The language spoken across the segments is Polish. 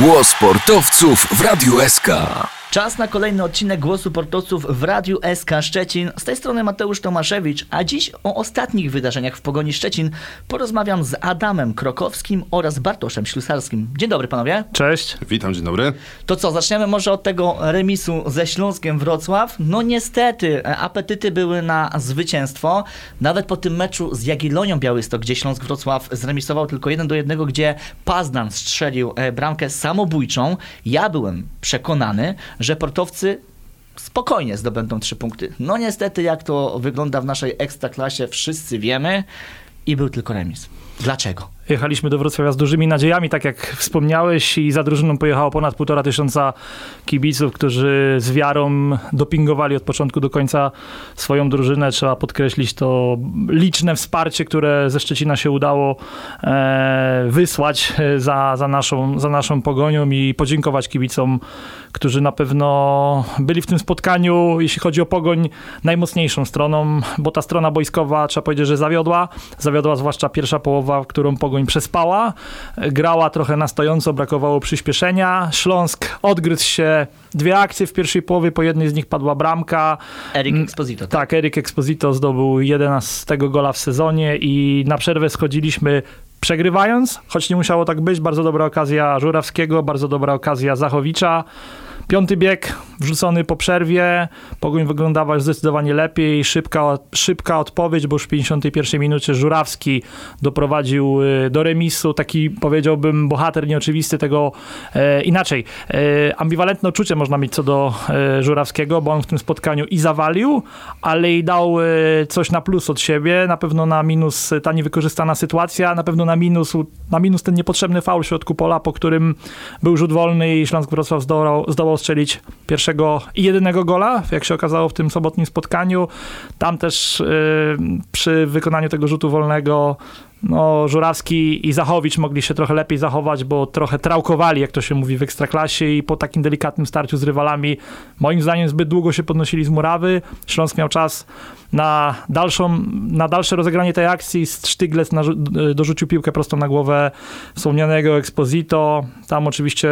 Głos sportowców w Radiu SK. Czas na kolejny odcinek Głosu Portowców w Radiu SK Szczecin. Z tej strony Mateusz Tomaszewicz, a dziś o ostatnich wydarzeniach w Pogoni Szczecin porozmawiam z Adamem Krokowskim oraz Bartoszem Ślusarskim. Dzień dobry panowie. Cześć. Witam, dzień dobry. To co, zaczniemy może od tego remisu ze Śląskiem Wrocław. No niestety, e, apetyty były na zwycięstwo. Nawet po tym meczu z Jagiellonią Białystok, gdzie Śląsk Wrocław zremisował tylko jeden do jednego, gdzie Pazdan strzelił e, bramkę samobójczą. Ja byłem przekonany, że portowcy spokojnie zdobędą trzy punkty. No niestety, jak to wygląda w naszej ekstraklasie, wszyscy wiemy i był tylko remis. Dlaczego? Jechaliśmy do Wrocławia z dużymi nadziejami, tak jak wspomniałeś, i za drużyną pojechało ponad półtora tysiąca kibiców, którzy z wiarą dopingowali od początku do końca swoją drużynę. Trzeba podkreślić to liczne wsparcie, które ze Szczecina się udało e, wysłać e, za, za, naszą, za naszą pogonią i podziękować kibicom, którzy na pewno byli w tym spotkaniu, jeśli chodzi o pogoń, najmocniejszą stroną, bo ta strona boiskowa, trzeba powiedzieć, że zawiodła. Zawiodła zwłaszcza pierwsza połowa, którą pogoń Pogoń przespała, grała trochę na stojąco, brakowało przyspieszenia. Śląsk odgryzł się dwie akcje w pierwszej połowie, po jednej z nich padła bramka. Erik Exposito. Tak, Erik Exposito zdobył 11 gola w sezonie i na przerwę schodziliśmy przegrywając, choć nie musiało tak być. Bardzo dobra okazja Żurawskiego, bardzo dobra okazja Zachowicza. Piąty bieg wrzucony po przerwie. Pogoń wyglądała zdecydowanie lepiej. Szybka, szybka odpowiedź, bo już w 51 minucie Żurawski doprowadził y, do remisu. Taki powiedziałbym bohater nieoczywisty tego e, inaczej. E, ambiwalentne uczucie można mieć co do e, Żurawskiego, bo on w tym spotkaniu i zawalił, ale i dał e, coś na plus od siebie. Na pewno na minus ta niewykorzystana sytuacja, na pewno na minus, na minus ten niepotrzebny faul w środku pola, po którym był rzut wolny i Śląsk Wrocław zdołał, zdołał strzelić pierwszego i jedynego gola, jak się okazało w tym sobotnim spotkaniu. Tam też yy, przy wykonaniu tego rzutu wolnego no, Żurawski i Zachowicz mogli się trochę lepiej zachować, bo trochę trałkowali, jak to się mówi w Ekstraklasie i po takim delikatnym starciu z rywalami, moim zdaniem zbyt długo się podnosili z murawy. Śląsk miał czas na, dalszą, na dalsze rozegranie tej akcji. Sztyglec dorzucił piłkę prosto na głowę wspomnianego Exposito. Tam oczywiście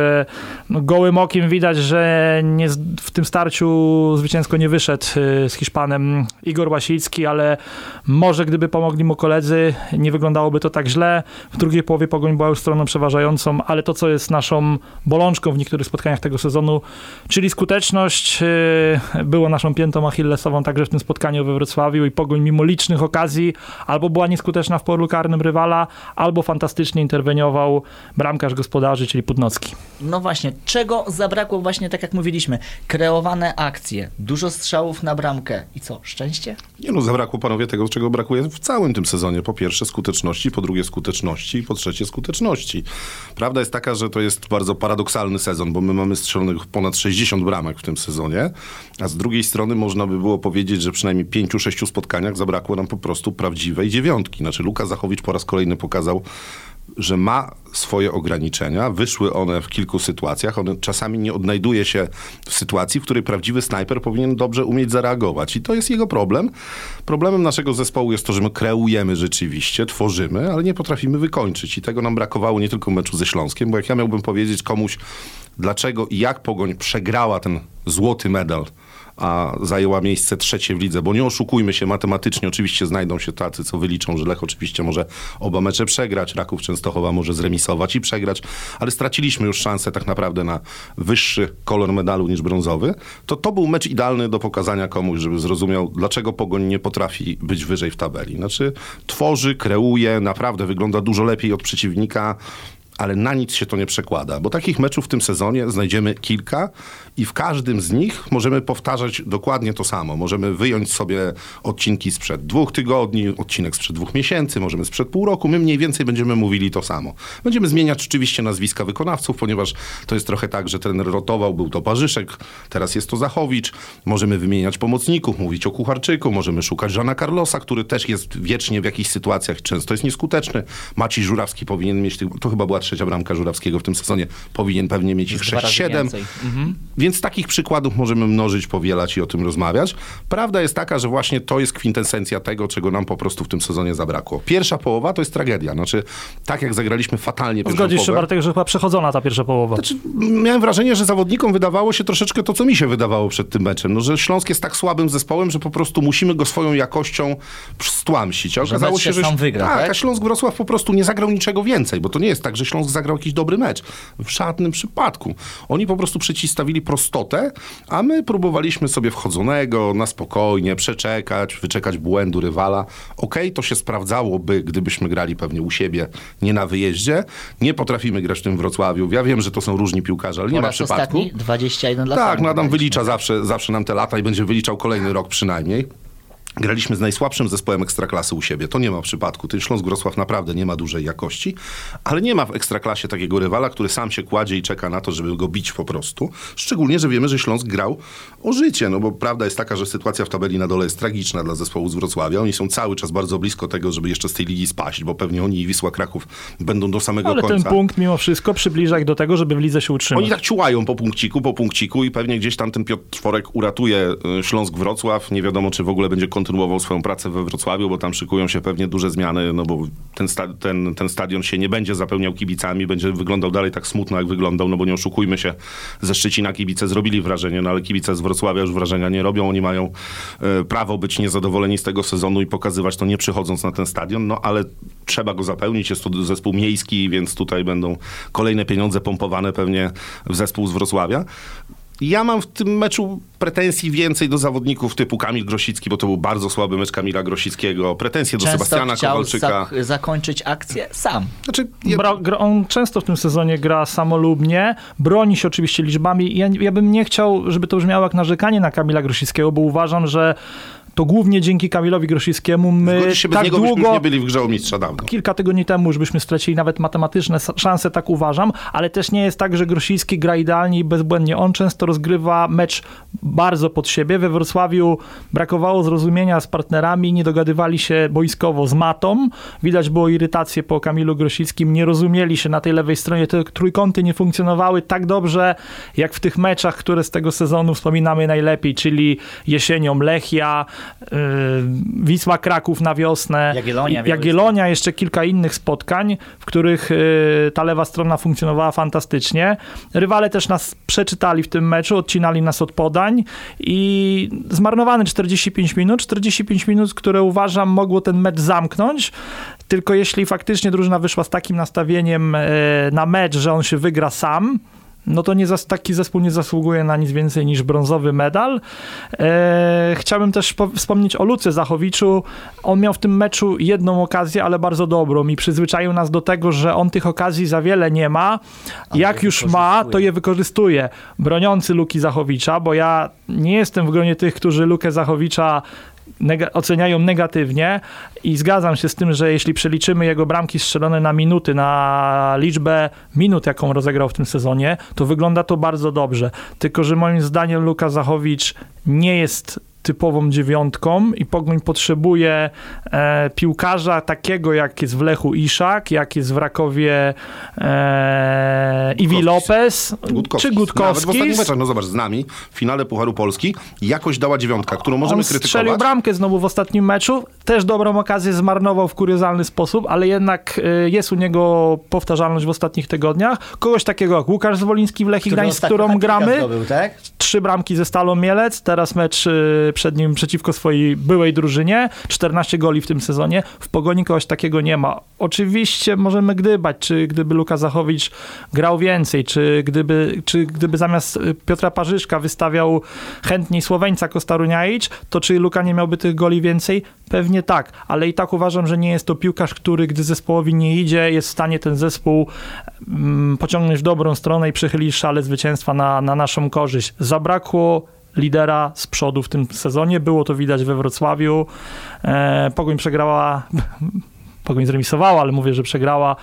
no, gołym okiem widać, że nie, w tym starciu zwycięsko nie wyszedł y, z Hiszpanem Igor Łasicki, ale może gdyby pomogli mu koledzy, nie wyglądałoby to tak źle. W drugiej połowie Pogoń była już stroną przeważającą, ale to, co jest naszą bolączką w niektórych spotkaniach tego sezonu, czyli skuteczność, y, było naszą piętą achillesową także w tym spotkaniu we Wrocławiu i Pogoń mimo licznych okazji albo była nieskuteczna w polu karnym rywala, albo fantastycznie interweniował bramkarz gospodarzy, czyli Pudnocki. No właśnie, czego zabrakło właśnie tak jak mówiliśmy? Kreowane akcje, dużo strzałów na bramkę i co, szczęście? Nie no, zabrakło panowie tego, czego brakuje w całym tym sezonie. Po pierwsze skuteczności, po drugie skuteczności i po trzecie skuteczności. Prawda jest taka, że to jest bardzo paradoksalny sezon, bo my mamy strzelonych ponad 60 bramek w tym sezonie, a z drugiej strony można by było powiedzieć, że przynajmniej 5-6 spotkaniach zabrakło nam po prostu prawdziwej dziewiątki. Znaczy Luka Zachowicz po raz kolejny pokazał, że ma swoje ograniczenia. Wyszły one w kilku sytuacjach. On czasami nie odnajduje się w sytuacji, w której prawdziwy snajper powinien dobrze umieć zareagować. I to jest jego problem. Problemem naszego zespołu jest to, że my kreujemy rzeczywiście, tworzymy, ale nie potrafimy wykończyć. I tego nam brakowało nie tylko w meczu ze Śląskiem, bo jak ja miałbym powiedzieć komuś, dlaczego i jak Pogoń przegrała ten złoty medal a zajęła miejsce trzecie w lidze, bo nie oszukujmy się, matematycznie oczywiście znajdą się tacy, co wyliczą, że Lech oczywiście może oba mecze przegrać, Raków Częstochowa może zremisować i przegrać, ale straciliśmy już szansę tak naprawdę na wyższy kolor medalu niż brązowy, to to był mecz idealny do pokazania komuś, żeby zrozumiał, dlaczego Pogoń nie potrafi być wyżej w tabeli. Znaczy tworzy, kreuje, naprawdę wygląda dużo lepiej od przeciwnika, ale na nic się to nie przekłada, bo takich meczów w tym sezonie znajdziemy kilka i w każdym z nich możemy powtarzać dokładnie to samo. Możemy wyjąć sobie odcinki sprzed dwóch tygodni, odcinek sprzed dwóch miesięcy, możemy sprzed pół roku. My mniej więcej będziemy mówili to samo. Będziemy zmieniać oczywiście nazwiska wykonawców, ponieważ to jest trochę tak, że ten rotował, był to Parzyszek, teraz jest to Zachowicz. Możemy wymieniać pomocników, mówić o Kucharczyku, możemy szukać Żana Carlosa, który też jest wiecznie w jakichś sytuacjach, często jest nieskuteczny. Maciej Żurawski powinien mieć, to chyba była trzecia bramka Żurawskiego w tym sezonie. Powinien pewnie mieć ich Dwa razy 6-7. więcej. Mhm. Więc takich przykładów możemy mnożyć, powielać i o tym rozmawiać. Prawda jest taka, że właśnie to jest kwintesencja tego, czego nam po prostu w tym sezonie zabrakło. Pierwsza połowa to jest tragedia. Znaczy, tak jak zagraliśmy fatalnie pierwszą Zgodzisz się, połowę, Bartek, że chyba przechodzona ta pierwsza połowa. znaczy, miałem wrażenie, że zawodnikom wydawało się troszeczkę to, co mi się wydawało przed tym meczem. No, że Śląsk jest tak słabym zespołem, że po prostu musimy go swoją jakością stłamsić. A okazało się że sam wygra, tak, tak? a Śląsk Wrocław po prostu nie zagrał niczego więcej, bo to nie jest tak, że Śląsk zagrał jakiś dobry mecz. W żadnym przypadku. Oni po prostu przeciwstawili prostotę, a my próbowaliśmy sobie wchodzonego, na spokojnie, przeczekać, wyczekać błędu rywala. Okej, to się sprawdzałoby, gdybyśmy grali pewnie u siebie, nie na wyjeździe. Nie potrafimy grać w tym Wrocławiu. Ja wiem, że to są różni piłkarze, ale nie ma przypadku. ostatni 21 lat Tak, no Adam wylicza zawsze, zawsze nam te lata i będzie wyliczał kolejny rok przynajmniej. Graliśmy z najsłabszym zespołem ekstraklasy u siebie. To nie ma przypadku. Ten Śląsk Wrocław naprawdę nie ma dużej jakości, ale nie ma w ekstraklasie takiego rywala, który sam się kładzie i czeka na to, żeby go bić po prostu. Szczególnie, że wiemy, że Śląsk grał o życie, no bo prawda jest taka, że sytuacja w tabeli na dole jest tragiczna dla zespołu z Wrocławia. Oni są cały czas bardzo blisko tego, żeby jeszcze z tej ligi spaść, bo pewnie oni i Wisła Kraków będą do samego Ale końca. ten punkt mimo wszystko przybliża ich do tego, żeby w lidze się utrzymać. Oni tak ciułają po punkciku, po punkciku i pewnie gdzieś tam ten Piotr Czworek uratuje y, Śląsk Wrocław. Nie wiadomo, czy w ogóle będzie kontynuował swoją pracę we Wrocławiu, bo tam szykują się pewnie duże zmiany, no bo ten, sta- ten, ten stadion się nie będzie zapełniał kibicami, będzie wyglądał dalej tak smutno, jak wyglądał, no bo nie oszukujmy się, ze Szczecina kibice zrobili wrażenie, no ale kibice z Wrocławia już wrażenia nie robią, oni mają e, prawo być niezadowoleni z tego sezonu i pokazywać to nie przychodząc na ten stadion, no ale trzeba go zapełnić, jest to zespół miejski, więc tutaj będą kolejne pieniądze pompowane pewnie w zespół z Wrocławia. Ja mam w tym meczu pretensji więcej do zawodników typu Kamil Grosicki, bo to był bardzo słaby mecz Kamila Grosickiego. Pretensje do Często Sebastiana chciał Kowalczyka. zak- zakończyć akcję sam. Znaczy, ja, on często w tym sezonie gra samolubnie, broni się oczywiście liczbami. Ja, ja bym nie chciał, żeby to brzmiało jak narzekanie na Kamila Grosickiego, bo uważam, że to głównie dzięki Kamilowi Grosickiemu my się, bez tak niego długo nie byli w grze o mistrza dawno. kilka tygodni temu już byśmy stracili nawet matematyczne szanse, tak uważam, ale też nie jest tak, że Grosicki gra idealnie i bezbłędnie. On często rozgrywa mecz bardzo pod siebie. We Wrocławiu brakowało zrozumienia z partnerami, nie dogadywali się boiskowo z Matą. Widać było irytację po Kamilu Grosickim, nie rozumieli się na tej lewej stronie. Te trójkąty nie funkcjonowały tak dobrze, jak w tych meczach, które z tego sezonu wspominamy najlepiej, czyli jesienią Lechia, Wisła Kraków na wiosnę, Jagiellonia, Jagiellonia, jeszcze kilka innych spotkań, w których y, ta lewa strona funkcjonowała fantastycznie. Rywale też nas przeczytali w tym meczu, odcinali nas od podań i zmarnowany 45 minut, 45 minut, które uważam mogło ten mecz zamknąć, tylko jeśli faktycznie drużyna wyszła z takim nastawieniem y, na mecz, że on się wygra sam, no to nie zas- taki zespół nie zasługuje na nic więcej niż brązowy medal. E, chciałbym też po- wspomnieć o Luce Zachowiczu. On miał w tym meczu jedną okazję, ale bardzo dobrą i przyzwyczaił nas do tego, że on tych okazji za wiele nie ma. Jak je już ma, to je wykorzystuje. Broniący Luki Zachowicza, bo ja nie jestem w gronie tych, którzy Lukę Zachowicza oceniają negatywnie i zgadzam się z tym, że jeśli przeliczymy jego bramki strzelone na minuty, na liczbę minut, jaką rozegrał w tym sezonie, to wygląda to bardzo dobrze. Tylko, że moim zdaniem Luka Zachowicz nie jest typową dziewiątką i Pogoń potrzebuje e, piłkarza takiego, jak jest w Lechu Iszak, jak jest w Rakowie e, Iwi Gutkowski. Lopez Gutkowski. czy Nawet w ostatnich Gutkowski. meczach, no zobacz, z nami w finale Pucharu Polski jakoś dała dziewiątka, którą możemy On strzelił krytykować. bramkę znowu w ostatnim meczu. Też dobrą okazję zmarnował w kuriozalny sposób, ale jednak y, jest u niego powtarzalność w ostatnich tygodniach. Kogoś takiego jak Łukasz Zwoliński w Lechii Gdańsk, z którą gramy. Zdobył, tak? Trzy bramki ze Stalą Mielec, teraz mecz y, przed nim przeciwko swojej byłej drużynie. 14 goli w tym sezonie. W Pogoni kogoś takiego nie ma. Oczywiście możemy gdybać, czy gdyby Luka Zachowicz grał więcej, czy gdyby, czy gdyby zamiast Piotra Parzyszka wystawiał chętniej Słoweńca Kostaruniaić, to czy Luka nie miałby tych goli więcej? Pewnie tak, ale i tak uważam, że nie jest to piłkarz, który gdy zespołowi nie idzie, jest w stanie ten zespół mm, pociągnąć w dobrą stronę i przechylić szale zwycięstwa na, na naszą korzyść. Zabrakło lidera z przodu w tym sezonie. Było to widać we Wrocławiu. E, Pogoń przegrała. Pogoń zremisowała, ale mówię, że przegrała,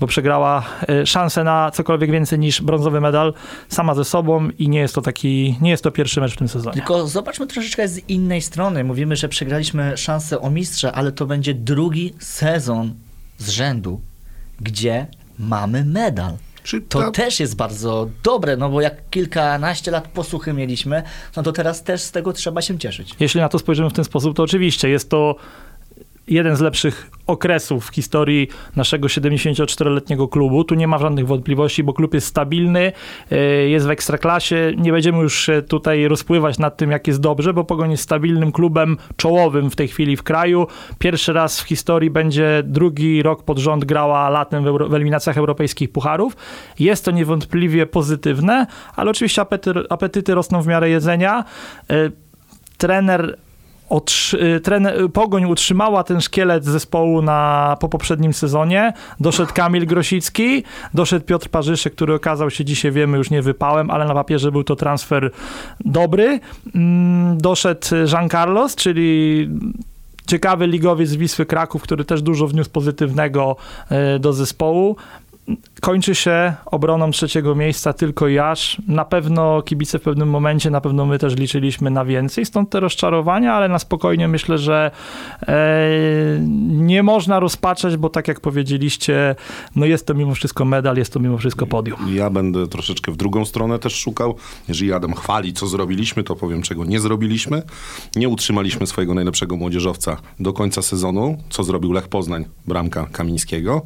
bo przegrała e, szansę na cokolwiek więcej niż brązowy medal sama ze sobą i nie jest to taki, nie jest to pierwszy mecz w tym sezonie. Tylko zobaczmy troszeczkę z innej strony. Mówimy, że przegraliśmy szansę o mistrza, ale to będzie drugi sezon z rzędu, gdzie mamy medal. Czy To ta- też jest bardzo dobre, no bo jak kilkanaście lat posłuchy mieliśmy, no to teraz też z tego trzeba się cieszyć. Jeśli na to spojrzymy w ten sposób, to oczywiście jest to jeden z lepszych okresów w historii naszego 74-letniego klubu. Tu nie ma żadnych wątpliwości, bo klub jest stabilny, e, jest w ekstraklasie. Nie będziemy już tutaj rozpływać nad tym, jak jest dobrze, bo Pogoń jest stabilnym klubem czołowym w tej chwili w kraju. Pierwszy raz w historii będzie drugi rok pod rząd grała latem w, euro, w eliminacjach europejskich pucharów. Jest to niewątpliwie pozytywne, ale oczywiście apety, apetyty rosną w miarę jedzenia. E, Trener Y, trener, Pogoń utrzymała ten szkielet zespołu na, po poprzednim sezonie. Doszedł Kamil Grosicki, doszedł Piotr Parzyszek, który okazał się dzisiaj, wiemy, już nie wypałem, ale na papierze był to transfer dobry. Mm, Doszedł Jean Carlos, czyli ciekawy ligowiec z Wisły Kraków, który też dużo wniósł pozytywnego y, do zespołu. Kończy się obroną trzeciego miejsca tylko Jasz. Na pewno kibice w pewnym momencie, na pewno my też liczyliśmy na więcej, stąd te rozczarowania, ale na spokojnie myślę, że e, nie można rozpaczać, bo tak jak powiedzieliście, no jest to mimo wszystko medal, jest to mimo wszystko podium. Ja będę troszeczkę w drugą stronę też szukał. Jeżeli Adam chwali, co zrobiliśmy, to powiem, czego nie zrobiliśmy. Nie utrzymaliśmy swojego najlepszego młodzieżowca do końca sezonu, co zrobił Lech Poznań, bramka Kamińskiego.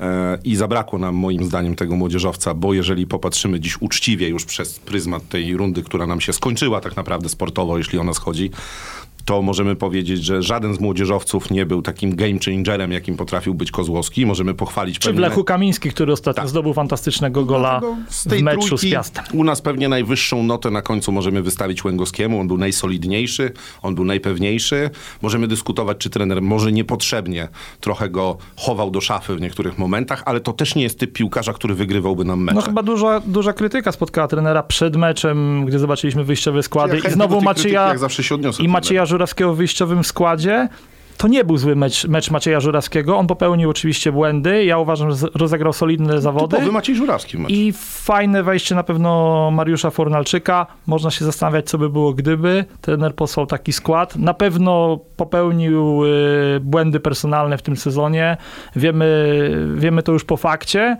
E, I zabrakło nam moim zdaniem tego młodzieżowca, bo jeżeli popatrzymy dziś uczciwie już przez pryzmat tej rundy, która nam się skończyła tak naprawdę sportowo, jeśli o nas chodzi, to możemy powiedzieć, że żaden z młodzieżowców nie był takim game changerem, jakim potrafił być Kozłowski. Możemy pochwalić Czy w pewne- Lechu Kamiński, który ostatnio Tak. zdobył fantastycznego gola Dlatego z w meczu z Piastem. U nas pewnie najwyższą notę na końcu możemy wystawić Łęgowskiemu. On był najsolidniejszy, on był najpewniejszy. Możemy dyskutować, czy trener może niepotrzebnie trochę go chował do szafy w niektórych momentach, ale to też nie jest typ piłkarza, który wygrywałby nam mecze. No chyba duża, duża krytyka spotkała trenera przed meczem, gdzie zobaczyliśmy wyjściowe składy Ja i znowu krytyki Macieja jak zawsze się odniosę, i. Macieja Żurawskiego w wyjściowym składzie. To nie był zły mecz, mecz Macieja Żurawskiego. On popełnił oczywiście błędy. Ja uważam, że rozegrał solidne zawody. Typowy Maciej Żurawski w meczu. I fajne wejście na pewno Mariusza Fornalczyka. Można się zastanawiać, co by było gdyby. Trener posłał taki skład. Na pewno popełnił y, błędy personalne w tym sezonie. Wiemy, wiemy to już po fakcie.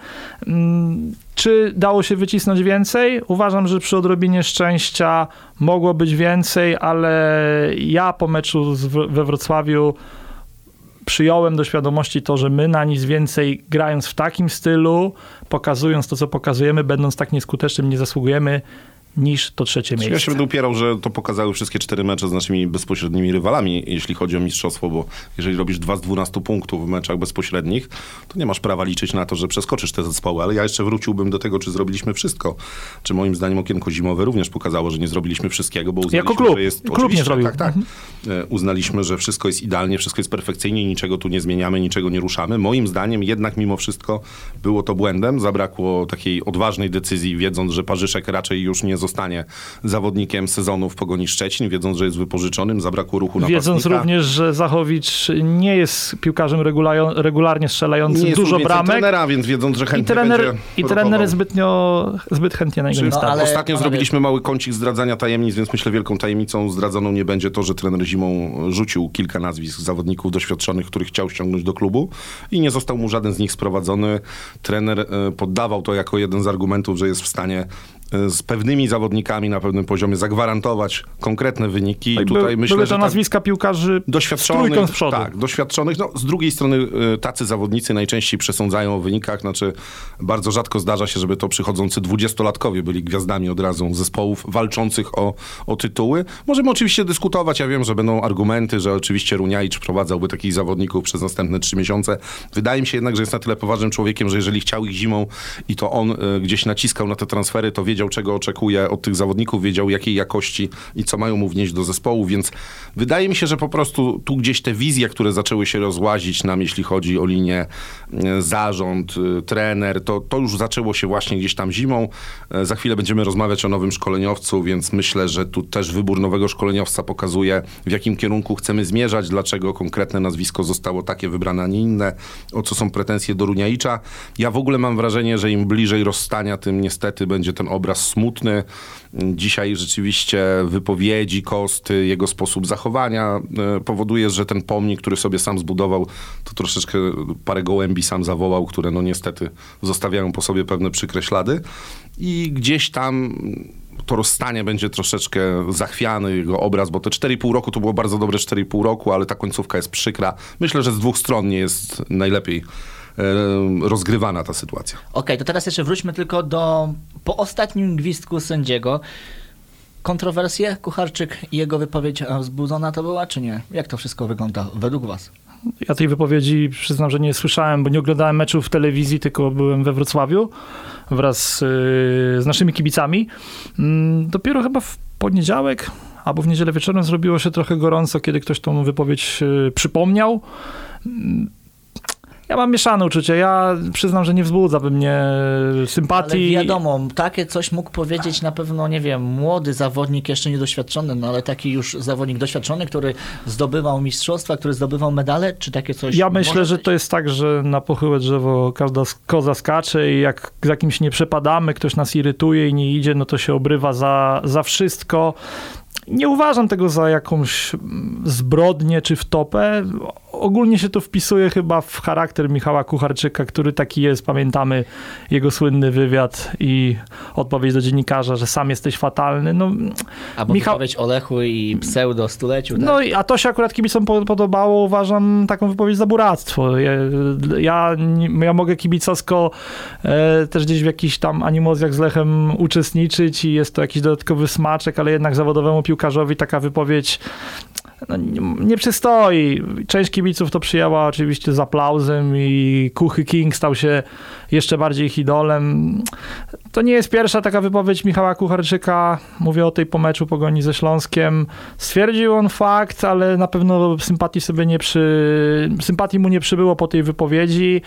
Czy dało się wycisnąć więcej? Uważam, że przy odrobinie szczęścia mogło być więcej, ale ja po meczu we Wrocławiu przyjąłem do świadomości to, że my na nic więcej grając w takim stylu, pokazując to, co pokazujemy, będąc tak nieskutecznym, nie zasługujemy niż to trzecie Ja się miejsce. będę upierał, że to pokazały wszystkie cztery mecze z naszymi bezpośrednimi rywalami, jeśli chodzi o mistrzostwo, bo jeżeli robisz 2 z 12 punktów w meczach bezpośrednich, to nie masz prawa liczyć na to, że przeskoczysz te zespoły, ale ja jeszcze wróciłbym do tego, czy zrobiliśmy wszystko. Czy moim zdaniem okienko zimowe również pokazało, że nie zrobiliśmy wszystkiego, bo uznaliśmy, klub. że jest... Klub nie zrobił. Tak, tak. E, Uznaliśmy, że wszystko jest idealnie, wszystko jest perfekcyjnie, niczego tu nie zmieniamy, niczego nie ruszamy. Moim zdaniem jednak mimo wszystko było to błędem. Zabrakło takiej odważnej decyzji, wiedząc, że Parzyszek raczej już nie zostanie zawodnikiem sezonu w Pogoni Szczecin, wiedząc, że jest wypożyczonym, zabrakło ruchu Wiedząc napastnika. również, że Zachowicz nie jest piłkarzem regulajo- regularnie strzelającym nie dużo bramek trenera, więc wiedząc, że i chętnie trener, będzie i trener zbytnio, zbyt chętnie na niego nie No, ale- Ostatnio panowie- zrobiliśmy mały kącik zdradzania tajemnic, więc myślę wielką tajemnicą zdradzoną nie będzie to, że trener zimą rzucił kilka nazwisk zawodników doświadczonych, których chciał ściągnąć do klubu i nie został mu żaden z nich sprowadzony. Trener e, poddawał to jako jeden z argumentów, że jest w stanie e, z pewnymi zawodnikami na pewnym poziomie zagwarantować konkretne wyniki. I By- tutaj myślę, były że to tak- nazwiska piłkarzy doświadczonych, z przodu. tak, doświadczonych. No, z drugiej strony y, tacy zawodnicy najczęściej przesądzają o wynikach, znaczy bardzo rzadko zdarza się, żeby to przychodzący dwudziestolatkowie byli gwiazdami od razu zespołów walczących o, o tytuły. Możemy oczywiście dyskutować, ja wiem, że będą argumenty, że oczywiście Runiajcz prowadzałby takich zawodników przez następne trzy miesiące. Wydaje mi się jednak, że jest na tyle poważnym człowiekiem, że jeżeli chciał ich zimą i to on y, gdzieś naciskał na te transfery, to wiedział, czego oczekuje od tych zawodników, wiedział jakiej jakości i co mają mu wnieść do zespołu, więc wydaje mi się, że po prostu tu gdzieś te wizje, które zaczęły się rozłazić nam, jeśli chodzi o linię e, zarząd, e, trener, to, to już zaczęło się właśnie gdzieś tam zimą. E, Za chwilę będziemy rozmawiać o nowym szkoleniowcu, więc myślę, że tu też wybór nowego szkoleniowca pokazuje, w jakim kierunku chcemy zmierzać, dlaczego konkretne nazwisko zostało takie wybrane, a nie inne, o co są pretensje do Runiaicza. Ja w ogóle mam wrażenie, że im bliżej rozstania, tym niestety będzie ten obraz smutny. Dzisiaj rzeczywiście wypowiedzi, kosty, jego sposób zachowania e, powoduje, że ten pomnik, który sobie sam zbudował, to troszeczkę parę gołębi sam zawołał, które no niestety zostawiają po sobie pewne przykre ślady i gdzieś tam to rozstanie będzie troszeczkę zachwiany, jego obraz, bo te 4,5 roku to było bardzo dobre 4,5 roku, ale ta końcówka jest przykra. Myślę, że z dwóch stron nie jest najlepiej rozgrywana ta sytuacja. Okej, to teraz jeszcze wróćmy tylko do po ostatnim gwizdku sędziego. Kontrowersje Kucharczyk i jego wypowiedź e, wzbudzona to była, czy nie? Jak to wszystko wygląda według was? Ja tej wypowiedzi przyznam, że nie słyszałem, bo nie oglądałem meczu w telewizji, tylko byłem we Wrocławiu wraz z, z naszymi kibicami. Mm, Dopiero chyba w poniedziałek albo w niedzielę wieczorem zrobiło się trochę gorąco, kiedy ktoś tą wypowiedź y, przypomniał. Ja mam mieszane uczucie. Ja przyznam, że nie wzbudza we mnie sympatii. Ale wiadomo, takie coś mógł powiedzieć na pewno, nie wiem, młody zawodnik, jeszcze niedoświadczony, no ale taki już zawodnik doświadczony, który zdobywał mistrzostwa, który zdobywał medale, czy takie coś Ja myślę, że to jest tak, że na pochyłe drzewo każda koza skacze i jak za kimś nie przepadamy, ktoś nas irytuje i nie idzie, no to się obrywa za, za wszystko. Nie uważam tego za jakąś mm, zbrodnię czy wtopę. Ogólnie się to wpisuje chyba w charakter Michała Kucharczyka, który taki jest. Pamiętamy jego słynny wywiad i odpowiedź do dziennikarza, że sam jesteś fatalny. No, Albo Michał- wypowiedź o Lechu i pseudo stuleciu, tak? no a to się akurat kibicom po- podobało. Uważam taką wypowiedź za buractwo. Ja, ja, ja mogę kibicowsko e, też gdzieś w jakichś tam animozjach z Lechem uczestniczyć i jest to jakiś dodatkowy smaczek, ale jednak zawodowemu piłkarzowi taka wypowiedź no, nie, przystoi. Część kibiców to przyjęła oczywiście z aplauzem i Kuchy King stał się jeszcze bardziej ich idolem. To nie jest pierwsza taka wypowiedź Michała Kucharczyka. Mówię o tej po meczu Pogoni ze Śląskiem. Stwierdził on fakt, ale na pewno sympatii sobie nie przy... sympatii mu nie przybyło po tej wypowiedzi.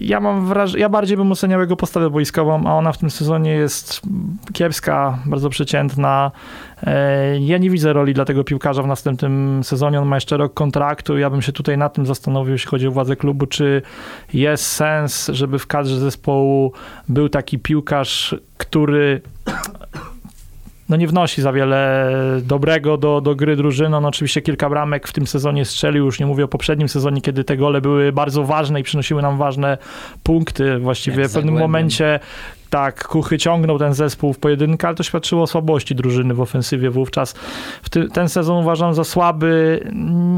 Ja mam wrażenie, ja bardziej bym oceniał jego postawę boiskową, a ona w tym sezonie jest kiepska, bardzo przeciętna. Ej, Ja nie widzę roli dla tego piłkarza w następnym sezonie. On ma jeszcze rok kontraktu. Ja bym się tutaj nad tym zastanowił, jeśli chodzi o władzę klubu, czy jest sens, żeby w kadrze zespołu był taki piłkarz, który no nie wnosi za wiele dobrego do, do gry drużyny. On oczywiście kilka bramek w tym sezonie strzelił, już nie mówię o poprzednim sezonie, kiedy te gole były bardzo ważne i przynosiły nam ważne punkty. Właściwie Jak w pewnym momencie tak, Kuchy ciągnął ten zespół w pojedynkę, ale to świadczyło o słabości drużyny w ofensywie wówczas. W ty, ten sezon uważam za słaby.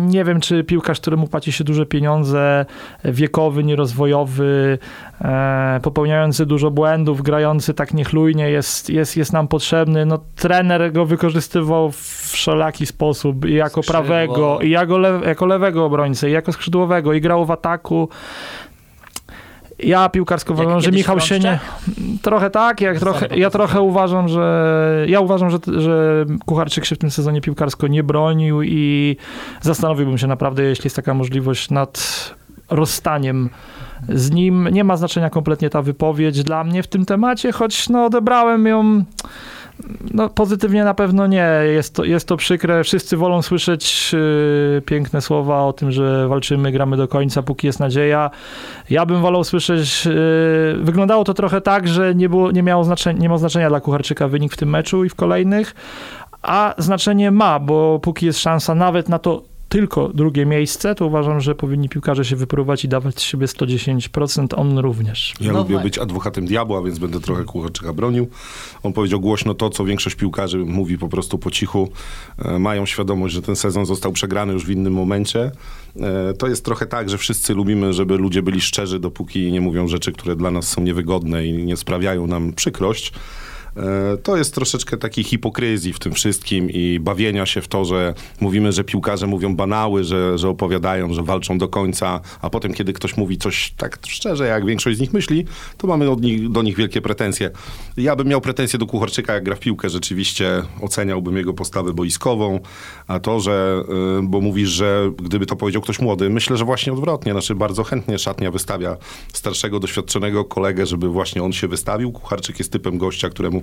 Nie wiem, czy piłkarz, któremu płaci się duże pieniądze, wiekowy, nierozwojowy, e, popełniający dużo błędów, grający tak niechlujnie jest, jest, jest nam potrzebny. No, trener go wykorzystywał w wszelaki sposób i jako Skrzydło. prawego, i jako, le, jako lewego obrońcę, i jako skrzydłowego, i grał w ataku. Ja piłkarsko Jak uważam, że Michał się nie... Trochę tak, jak trochę, ja trochę uważam, że ja uważam, że, że Kucharczyk się w tym sezonie piłkarsko nie bronił i zastanowiłbym się naprawdę, jeśli jest taka możliwość nad rozstaniem z nim. Nie ma znaczenia kompletnie ta wypowiedź dla mnie w tym temacie, choć no odebrałem ją no, pozytywnie na pewno nie. Jest to, jest to przykre. Wszyscy wolą słyszeć yy, piękne słowa o tym, że walczymy, gramy do końca, póki jest nadzieja. Ja bym wolał słyszeć. Yy, wyglądało to trochę tak, że nie, było, nie, miało znaczenia, nie ma znaczenia dla Kucharczyka wynik w tym meczu i w kolejnych, a znaczenie ma, bo póki jest szansa nawet na to tylko drugie miejsce, to uważam, że powinni piłkarze się wypróbować i dawać z siebie 110%, on również. Ja No lubię właśnie. być adwokatem diabła, więc będę trochę Kucharczyka bronił. On powiedział głośno to, co większość piłkarzy mówi po prostu po cichu. E, mają świadomość, że ten sezon został przegrany już w innym momencie. E, to jest trochę tak, że wszyscy lubimy, żeby ludzie byli szczerzy, dopóki nie mówią rzeczy, które dla nas są niewygodne i nie sprawiają nam przykrość. E, To jest troszeczkę takiej hipokryzji w tym wszystkim i bawienia się w to, że mówimy, że piłkarze mówią banały, że, że opowiadają, że walczą do końca, a potem, kiedy ktoś mówi coś tak szczerze, jak większość z nich myśli, to mamy od nich, do nich wielkie pretensje. Ja bym miał pretensje do Kucharczyka, jak gra w piłkę, rzeczywiście oceniałbym jego postawę boiskową, a to, że, y, bo mówisz, że gdyby to powiedział ktoś młody, myślę, że właśnie odwrotnie, znaczy bardzo chętnie szatnia wystawia starszego, doświadczonego kolegę, żeby właśnie on się wystawił. Kucharczyk jest typem gościa, któremu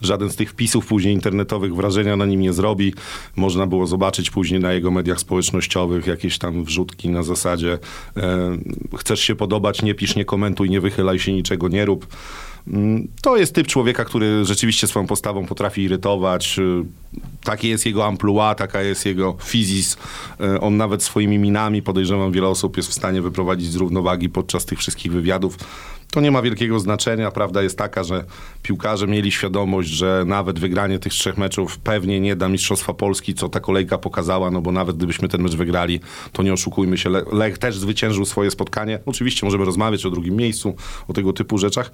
żaden z tych wpisów później internetowych wrażenia na nim nie zrobi. Można było zobaczyć później na jego mediach społecznościowych jakieś tam wrzutki na zasadzie e, chcesz się podobać, nie pisz, nie komentuj, nie wychylaj się, niczego nie rób. Mm, To jest typ człowieka, który rzeczywiście swoją postawą potrafi irytować. y, Takie jest jego amplua, taka jest jego fizis. Y, On nawet swoimi minami, podejrzewam, wiele osób jest w stanie wyprowadzić z równowagi podczas tych wszystkich wywiadów. To nie ma wielkiego znaczenia. Prawda jest taka, że piłkarze mieli świadomość, że nawet wygranie tych trzech meczów pewnie nie da Mistrzostwa Polski, co ta kolejka pokazała, no bo nawet gdybyśmy ten mecz wygrali, to nie oszukujmy się, Le- Lech też zwyciężył swoje spotkanie. Oczywiście możemy rozmawiać o drugim miejscu, o tego typu rzeczach,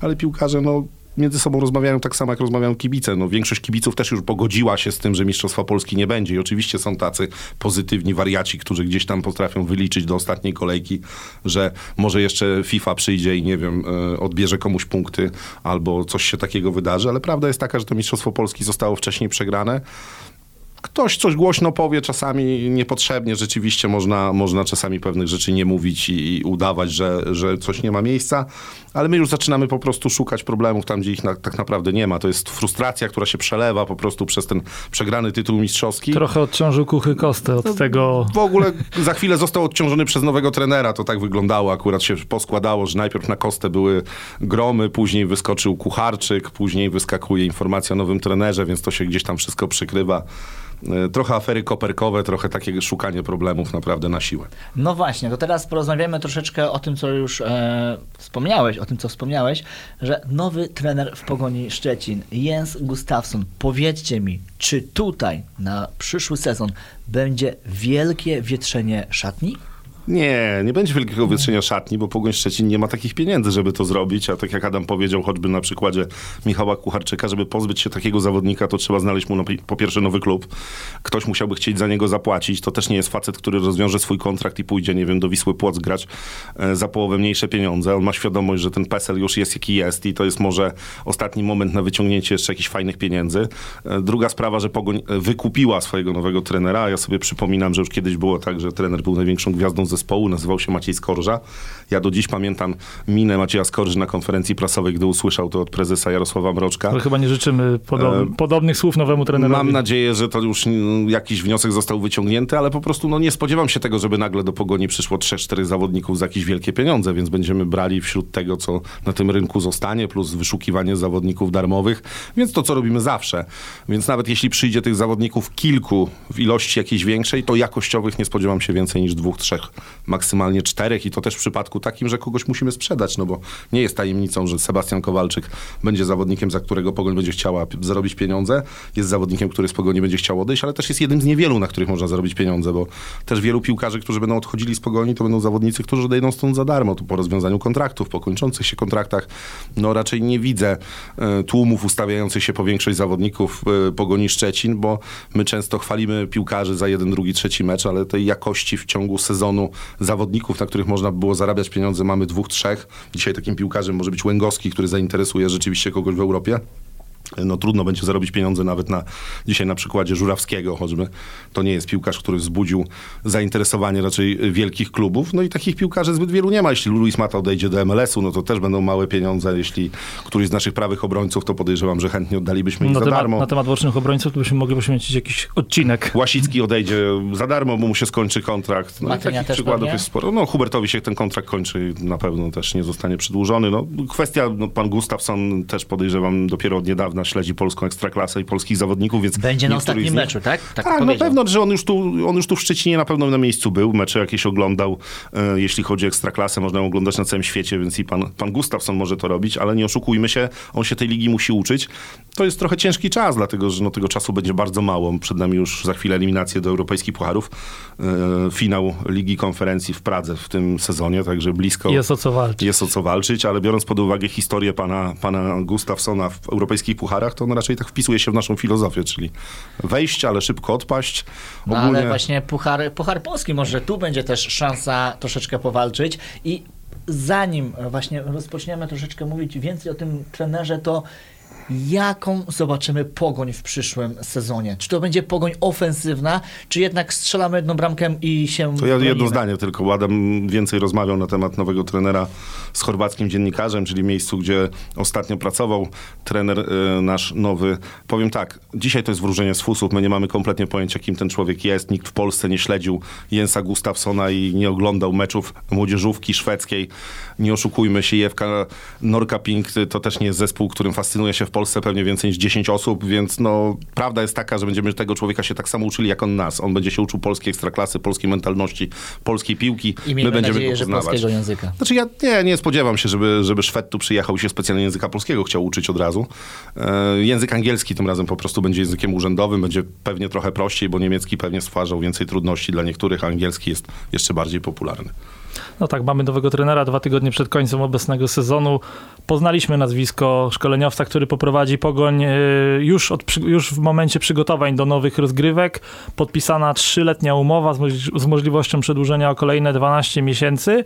ale piłkarze, no między sobą rozmawiają tak samo, jak rozmawiają kibice. No, większość kibiców też już pogodziła się z tym, że Mistrzostwa Polski nie będzie. I oczywiście są tacy pozytywni wariaci, którzy gdzieś tam potrafią wyliczyć do ostatniej kolejki, że może jeszcze FIFA przyjdzie i nie wiem, e, odbierze komuś punkty albo coś się takiego wydarzy, ale prawda jest taka, że to Mistrzostwo Polski zostało wcześniej przegrane. Ktoś coś głośno powie, czasami niepotrzebnie, rzeczywiście można, można czasami pewnych rzeczy nie mówić i, i udawać, że, że coś nie ma miejsca, ale my już zaczynamy po prostu szukać problemów tam, gdzie ich na, tak naprawdę nie ma. To jest frustracja, która się przelewa po prostu przez ten przegrany tytuł mistrzowski. Trochę odciążył kuchy kostę od tego. W ogóle za chwilę został odciążony przez nowego trenera. To tak wyglądało. Akurat się poskładało, że najpierw na kostę były gromy, później wyskoczył kucharczyk, później wyskakuje informacja o nowym trenerze, więc to się gdzieś tam wszystko przykrywa. E, Trochę afery koperkowe, trochę takie szukanie problemów naprawdę na siłę. No właśnie, to teraz porozmawiamy troszeczkę o tym, co już e, wspomniałeś, o tym, co wspomniałeś, że nowy trener w Pogoni Szczecin, Jens Gustafsson. Powiedzcie mi, czy tutaj na przyszły sezon będzie wielkie wietrzenie szatni? Nie, nie będzie wielkiego wietrzenia szatni, bo Pogoń Szczecin nie ma takich pieniędzy, żeby to zrobić, a tak jak Adam powiedział, choćby na przykładzie Michała Kucharczyka, żeby pozbyć się takiego zawodnika, to trzeba znaleźć mu po pierwsze nowy klub. Ktoś musiałby chcieć za niego zapłacić. To też nie jest facet, który rozwiąże swój kontrakt i pójdzie, nie wiem, do Wisły Płoc grać e, za połowę mniejsze pieniądze. On ma świadomość, że ten PESEL już jest jaki jest i to jest może ostatni moment na wyciągnięcie jeszcze jakichś fajnych pieniędzy. E, Druga sprawa, że Pogoń e, wykupiła swojego nowego trenera, ja sobie przypominam, że już kiedyś było tak, że trener był największą gwiazdą zespołu, nazywał się Maciej Skorża. Ja do dziś pamiętam minę Macieja Skorży na konferencji prasowej, gdy usłyszał to od prezesa Jarosława Mroczka. Ale chyba nie życzymy podob, E, podobnych słów nowemu trenerowi. Mam nadzieję, że to już mm, jakiś wniosek został wyciągnięty, ale po prostu no, nie spodziewam się tego, żeby nagle do Pogoni przyszło 3-4 zawodników za jakieś wielkie pieniądze, więc będziemy brali wśród tego, co na tym rynku zostanie, plus wyszukiwanie zawodników darmowych, więc to, co robimy zawsze. Więc nawet jeśli przyjdzie tych zawodników kilku w ilości jakiejś większej, to jakościowych nie spodziewam się więcej niż dwóch, trzech, maksymalnie czterech i to też w przypadku takim, że kogoś musimy sprzedać, no bo nie jest tajemnicą, że Sebastian Kowalczyk będzie zawodnikiem, za którego Pogoń będzie chciała zarobić pieniądze, jest zawodnikiem, który z Pogoni będzie chciał odejść, ale też jest jednym z niewielu, na których można zarobić pieniądze, bo też wielu piłkarzy, którzy będą odchodzili z Pogoni, to będą zawodnicy, którzy odejdą stąd za darmo, to po rozwiązaniu kontraktów, po kończących się kontraktach, no raczej nie widzę e, tłumów ustawiających się po większość zawodników e, Pogoni Szczecin, bo my często chwalimy piłkarzy za jeden, drugi, trzeci mecz, ale tej jakości w ciągu sezonu zawodników, na których można by było zarabiać pieniądze, mamy dwóch, trzech. Dzisiaj takim piłkarzem może być Łęgowski, który zainteresuje rzeczywiście kogoś w Europie. No trudno będzie zarobić pieniądze nawet na dzisiaj na przykładzie Żurawskiego, choćby to nie jest piłkarz, który wzbudził zainteresowanie raczej wielkich klubów. No i takich piłkarzy zbyt wielu nie ma. Jeśli Luis Mata odejdzie do MLS-u, no to też będą małe pieniądze. Jeśli któryś z naszych prawych obrońców, to podejrzewam, że chętnie oddalibyśmy ich na za temat, darmo. na temat bocznych obrońców to byśmy mogli poświęcić jakiś odcinek. Łasicki odejdzie za darmo, bo mu się skończy kontrakt. No i Matynia takich też przykładów pewnie? jest sporo. No Hubertowi się ten kontrakt kończy i na pewno też nie zostanie przedłużony. No, kwestia, no, pan Gustafsson też podejrzewam dopiero od niedawna śledzi polską ekstraklasę i polskich zawodników, więc Będzie na ostatnim nich- meczu, tak? Tak, na powiedział. pewno, że on już, tu, on już tu w Szczecinie na pewno na miejscu był, mecze jakieś oglądał, e, jeśli chodzi o ekstraklasę, można ją oglądać na całym świecie, więc i pan, pan Gustafsson może to robić, ale nie oszukujmy się, on się tej ligi musi uczyć. To jest trochę ciężki czas, dlatego że no, tego czasu będzie bardzo mało. Przed nami już za chwilę eliminacje do europejskich pucharów, e, finał Ligi Konferencji w Pradze w tym sezonie, także blisko Jest o co walczyć. jest o co walczyć, ale biorąc pod uwagę historię pana, pana Gustafsona w europejskich pucharach, to on raczej tak wpisuje się w naszą filozofię, czyli wejść, ale szybko odpaść. No Ogólnie ale właśnie Puchar, Puchar Polski, może tu będzie też szansa troszeczkę powalczyć i zanim właśnie rozpoczniemy troszeczkę mówić więcej o tym trenerze, to jaką zobaczymy pogoń w przyszłym sezonie? Czy to będzie pogoń ofensywna, czy jednak strzelamy jedną bramkę i się To ja jedno zdanie tylko. Adam więcej rozmawiał na temat nowego trenera z chorwackim dziennikarzem, czyli miejscu, gdzie ostatnio pracował trener y, nasz nowy. Powiem tak, dzisiaj to jest wróżenie z fusów. My nie mamy kompletnie pojęcia, kim ten człowiek jest. Nikt w Polsce nie śledził Jensa Gustafsona i nie oglądał meczów młodzieżówki szwedzkiej. Nie oszukujmy się, Jewka Norkaping to też nie jest zespół, którym fascynuje się w Polsce pewnie więcej niż 10 osób, więc no, prawda jest taka, że będziemy tego człowieka się tak samo uczyli, jak on nas. On będzie się uczył polskiej ekstraklasy, polskiej mentalności, polskiej piłki. I My będziemy nadzieję, go poznawać. polskiego języka. Znaczy ja nie, nie spodziewam się, żeby, żeby Szwed tu przyjechał i się specjalnie języka polskiego chciał uczyć od razu. E, język angielski tym razem po prostu będzie językiem urzędowym, będzie pewnie trochę prościej, bo niemiecki pewnie stwarzał więcej trudności dla niektórych, a angielski jest jeszcze bardziej popularny. No tak, mamy nowego trenera dwa tygodnie przed końcem obecnego sezonu. Poznaliśmy nazwisko szkoleniowca, który poprowadzi pogoń e, już, od, już w momencie przygotowań do nowych rozgrywek. Podpisana trzyletnia umowa z możliwością przedłużenia o kolejne 12 miesięcy.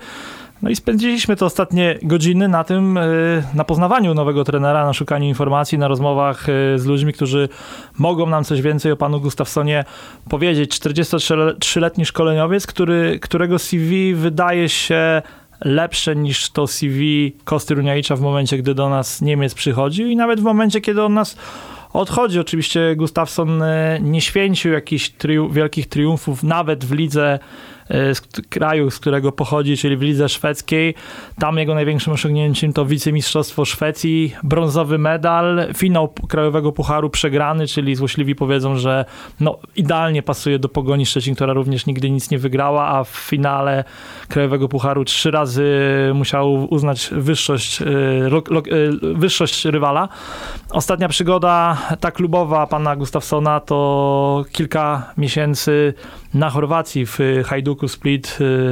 No i spędziliśmy te ostatnie godziny na tym, e, na poznawaniu nowego trenera, na szukaniu informacji, na rozmowach e, z ludźmi, którzy mogą nam coś więcej o panu Gustafsonie powiedzieć. 43-letni szkoleniowiec, który, którego CV wydaje się lepsze niż to CV Kosty Runiajicza w momencie, gdy do nas Niemiec przychodził i nawet w momencie, kiedy on nas odchodzi. Oczywiście Gustafsson e, nie święcił jakichś triu- wielkich triumfów, nawet w lidze z k- kraju, z którego pochodzi, czyli w lidze szwedzkiej. Tam jego największym osiągnięciem to wicemistrzostwo Szwecji, brązowy medal, finał Krajowego Pucharu przegrany, czyli złośliwi powiedzą, że no, idealnie pasuje do Pogoni Szczecin, która również nigdy nic nie wygrała, a w finale Krajowego Pucharu trzy razy musiał uznać wyższość, e, e, wyższość rywala. Ostatnia przygoda, ta klubowa pana Gustafsona, to kilka miesięcy na Chorwacji w Hajduku Split,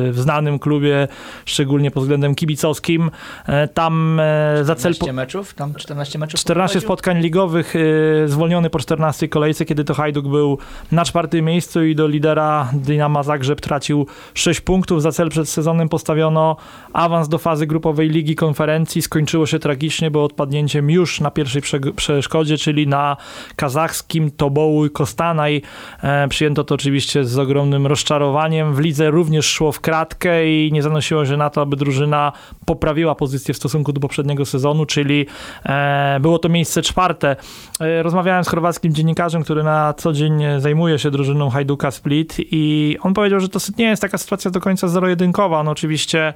y, w znanym klubie, szczególnie pod względem kibicowskim. E, Tam e, za cel... 14 meczów, tam 14 meczów 14 poprowadził? spotkań ligowych, y, zwolniony po 14 kolejce, kiedy to Hajduk był na czwartym miejscu i do lidera Dynama Zagrzeb tracił 6 punktów. Za cel przed sezonem postawiono awans do fazy grupowej Ligi Konferencji. Skończyło się tragicznie, bo odpadnięciem już na pierwszej prze- przeszkodzie, czyli na kazachskim Toboły Kostanaj. E, Przyjęto to oczywiście z ogromnym rozczarowaniem. W lidze również szło w kratkę i nie zanosiło się na to, aby drużyna poprawiła pozycję w stosunku do poprzedniego sezonu, czyli e, było to miejsce czwarte. E, rozmawiałem z chorwackim dziennikarzem, który na co dzień zajmuje się drużyną Hajduka Split i on powiedział, że to nie jest taka sytuacja do końca zero-jedynkowa. On oczywiście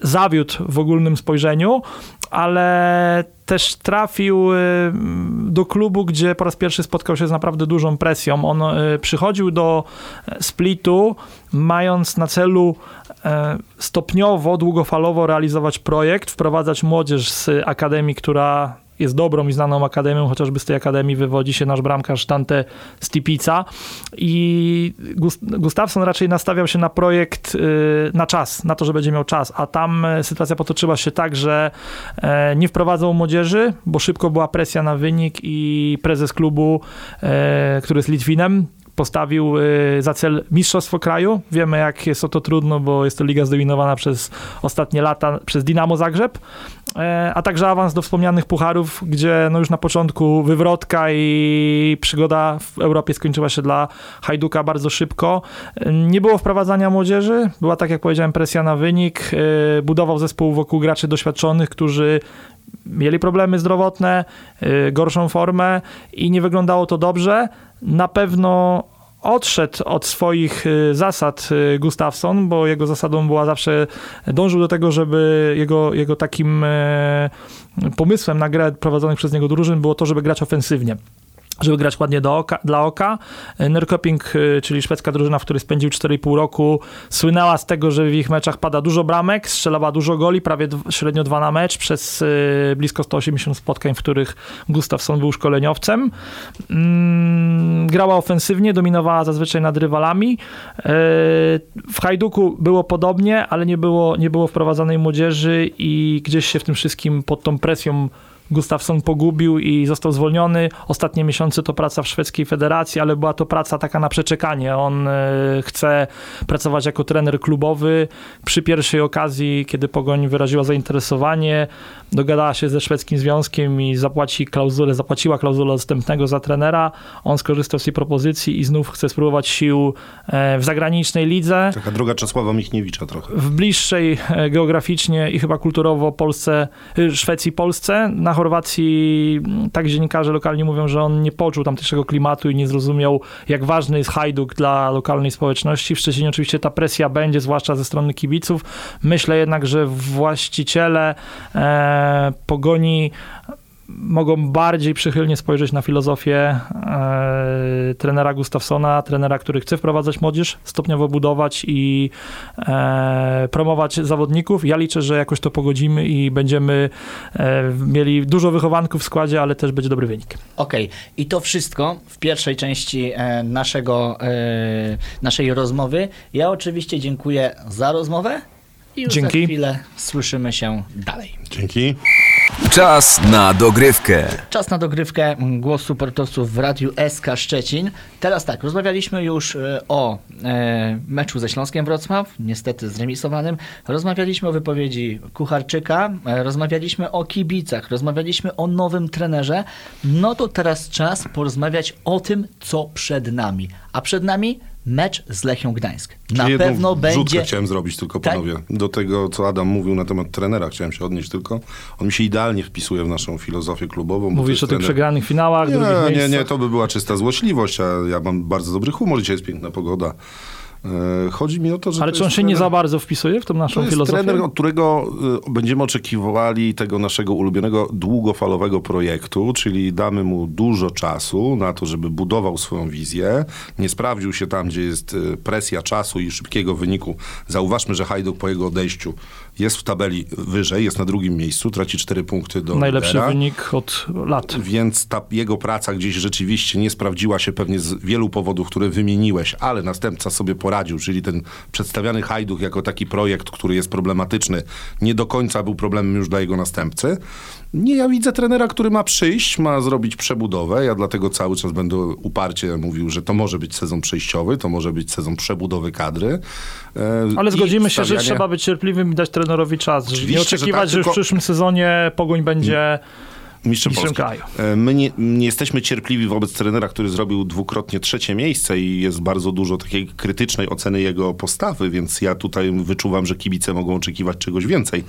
zawiódł w ogólnym spojrzeniu, ale też trafił y, do klubu, gdzie po raz pierwszy spotkał się z naprawdę dużą presją. On y, przychodził do Splitu, mając na celu e, stopniowo, długofalowo realizować projekt, wprowadzać młodzież z akademii, która jest dobrą i znaną akademią, chociażby z tej akademii wywodzi się nasz bramkarz Dante Stipica. I Gust- Gustafsson raczej nastawiał się na projekt y, na czas, na to, że będzie miał czas, a tam e, sytuacja potoczyła się tak, że e, nie wprowadzał młodzieży, bo szybko była presja na wynik i prezes klubu, e, który jest Litwinem, postawił y, za cel mistrzostwo kraju. Wiemy, jak jest o to trudno, bo jest to liga zdominowana przez ostatnie lata przez Dinamo Zagrzeb, e, a także awans do wspomnianych pucharów, gdzie no już na początku wywrotka i przygoda w Europie skończyła się dla Hajduka bardzo szybko. E, Nie było wprowadzania młodzieży, była tak jak powiedziałem presja na wynik, e, budował zespół wokół graczy doświadczonych, którzy mieli problemy zdrowotne, y, gorszą formę i nie wyglądało to dobrze. Na pewno odszedł od swoich y, zasad y, Gustafsson, bo jego zasadą była zawsze, dążył do tego, żeby jego, jego takim e, pomysłem na grę prowadzonych przez niego drużyn było to, żeby grać ofensywnie żeby grać ładnie oka, dla oka. Nürköping, y, czyli szwedzka drużyna, w której spędził 4,5 roku, słynęła z tego, że w ich meczach pada dużo bramek, strzelała dużo goli, prawie średnio dwa na mecz przez y, blisko 180 spotkań, w których Gustafsson był szkoleniowcem. Mm, grała ofensywnie, dominowała zazwyczaj nad rywalami. W Hajduku było podobnie, ale nie było, nie było wprowadzanej młodzieży i gdzieś się w tym wszystkim pod tą presją Gustafsson pogubił i został zwolniony. Ostatnie miesiące to praca w szwedzkiej federacji, ale była to praca taka na przeczekanie. On e, chce pracować jako trener klubowy. Przy pierwszej okazji, kiedy Pogoń wyraziła zainteresowanie, dogadała się ze szwedzkim związkiem i zapłaci klauzulę, zapłaciła klauzulę odstępnego za trenera. On skorzystał z tej propozycji i znów chce spróbować sił e, w zagranicznej lidze Taka droga Czesława Michniewicza trochę. w bliższej e, geograficznie i chyba kulturowo Polsce, y, Szwecji Polsce. Na Chorwacji m, tak dziennikarze lokalni mówią, że on nie poczuł tamtejszego klimatu i nie zrozumiał, jak ważny jest hajduk dla lokalnej społeczności. W Szczecinie oczywiście ta presja będzie, zwłaszcza ze strony kibiców. Myślę jednak, że właściciele e, pogoni mogą bardziej przychylnie spojrzeć na filozofię e, trenera Gustafsona, trenera, który chce wprowadzać młodzież, stopniowo budować i e, promować zawodników. Ja liczę, że jakoś to pogodzimy i będziemy e, mieli dużo wychowanków w składzie, ale też będzie dobry wynik. Okej, i to wszystko w pierwszej części e, naszego, e, naszej rozmowy. Ja oczywiście dziękuję za rozmowę i już Dzięki. za chwilę słyszymy się dalej. Dzięki. Czas na dogrywkę. Czas na dogrywkę głosu sportowców w Radiu SK Szczecin. Teraz tak, rozmawialiśmy już e, o e, meczu ze Śląskiem Wrocław, niestety zremisowanym. Rozmawialiśmy o wypowiedzi Kucharczyka, e, rozmawialiśmy o kibicach, rozmawialiśmy o nowym trenerze. No to teraz czas porozmawiać o tym, co przed nami. A przed nami mecz z Lechią Gdańsk. Na Czyli pewno będzie... chciałem zrobić tylko, Tak? panowie. Do tego, co Adam mówił na temat trenera, chciałem się odnieść tylko. On mi się idealnie wpisuje w naszą filozofię klubową. Mówisz o tych trener- przegranych finałach, Nie, nie, miejscach. nie, to by była czysta złośliwość, a ja mam bardzo dobry humor, dzisiaj jest piękna pogoda. E, Chodzi mi o to, że Ale to czy on się nie trener- za bardzo wpisuje w tą To naszą jest filozofię? trener, od którego y, będziemy oczekiwali tego naszego ulubionego długofalowego projektu, czyli damy mu dużo czasu na to, żeby budował swoją wizję. Nie sprawdził się tam, gdzie jest y, presja czasu i szybkiego wyniku. Zauważmy, że Hajduk po jego odejściu jest w tabeli wyżej, jest na drugim miejscu, traci cztery punkty do Najlepszy lidera. wynik od lat. Więc ta jego praca gdzieś rzeczywiście nie sprawdziła się pewnie z wielu powodów, które wymieniłeś, ale następca sobie poradził, czyli ten przedstawiany Hajduch jako taki projekt, który jest problematyczny, nie do końca był problemem już dla jego następcy. Nie, ja widzę trenera, który ma przyjść, ma zrobić przebudowę. Ja dlatego cały czas będę uparcie mówił, że to może być sezon przejściowy, to może być sezon przebudowy kadry. E, Ale zgodzimy się, że stawianie- trzeba być cierpliwym i dać trenerowi czas. Żeby nie Oczywiście, że oczekiwać, tak, że, tylko- w przyszłym sezonie Pogoń będzie Mistrzem Mistrzem kraju. E, My nie, nie jesteśmy cierpliwi wobec trenera, który zrobił dwukrotnie trzecie miejsce i jest bardzo dużo takiej krytycznej oceny jego postawy, więc ja tutaj wyczuwam, że kibice mogą oczekiwać czegoś więcej.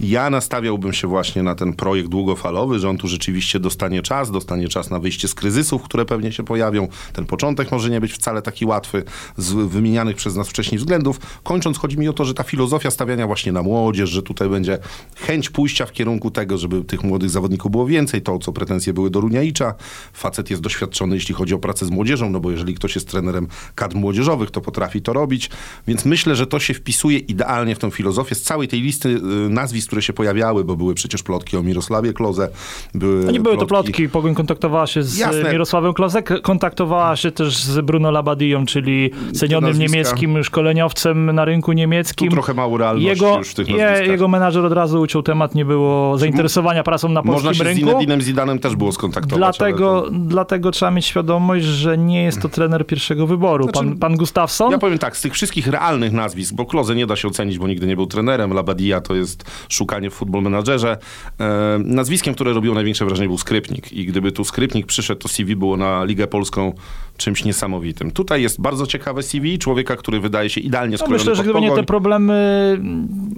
Ja nastawiałbym się właśnie na ten projekt długofalowy, że on tu rzeczywiście dostanie czas, dostanie czas na wyjście z kryzysów, które pewnie się pojawią. Ten początek może nie być wcale taki łatwy z wymienianych przez nas wcześniej względów. Kończąc, chodzi mi o to, że ta filozofia stawiania właśnie na młodzież, że tutaj będzie chęć pójścia w kierunku tego, żeby tych młodych zawodników było więcej, to co pretensje były do Runiaicza. Facet jest doświadczony, jeśli chodzi o pracę z młodzieżą, no bo jeżeli ktoś jest trenerem kadr młodzieżowych, to potrafi to robić, więc myślę, że to się wpisuje idealnie w tą filozofię. Z całej tej listy y, nazwisk, które się pojawiały, bo były przecież plotki o Mirosławie Kloze, były To nie były to plotki. Pogoń kontaktowała się z Jasne. Mirosławem Klozek, kontaktowała się też z Bruno Labadią, czyli cenionym niemieckim szkoleniowcem na rynku Tu niemieckim. trochę mało realności Jego, już w tych je, nazwiskach. jego menadżer od razu uciął temat, nie było zainteresowania prasą na polskim rynku. Zinedinem Zidanem też było skontaktować. Dlatego, to- dlatego trzeba mieć świadomość, że nie jest to trener pierwszego wyboru. Znaczy, pan, pan Gustafsson? Ja powiem tak, z tych wszystkich realnych nazwisk, bo Kloze nie da się ocenić, bo nigdy nie był trenerem, Labadia to jest szukanie w futbol menadżerze. E, nazwiskiem, które robiło największe wrażenie był Skrypnik i gdyby tu Skrypnik przyszedł, to CV było na Ligę Polską czymś niesamowitym. Tutaj jest bardzo ciekawe CV, człowieka, który wydaje się idealnie No skrojony myślę, że gdyby nie te problemy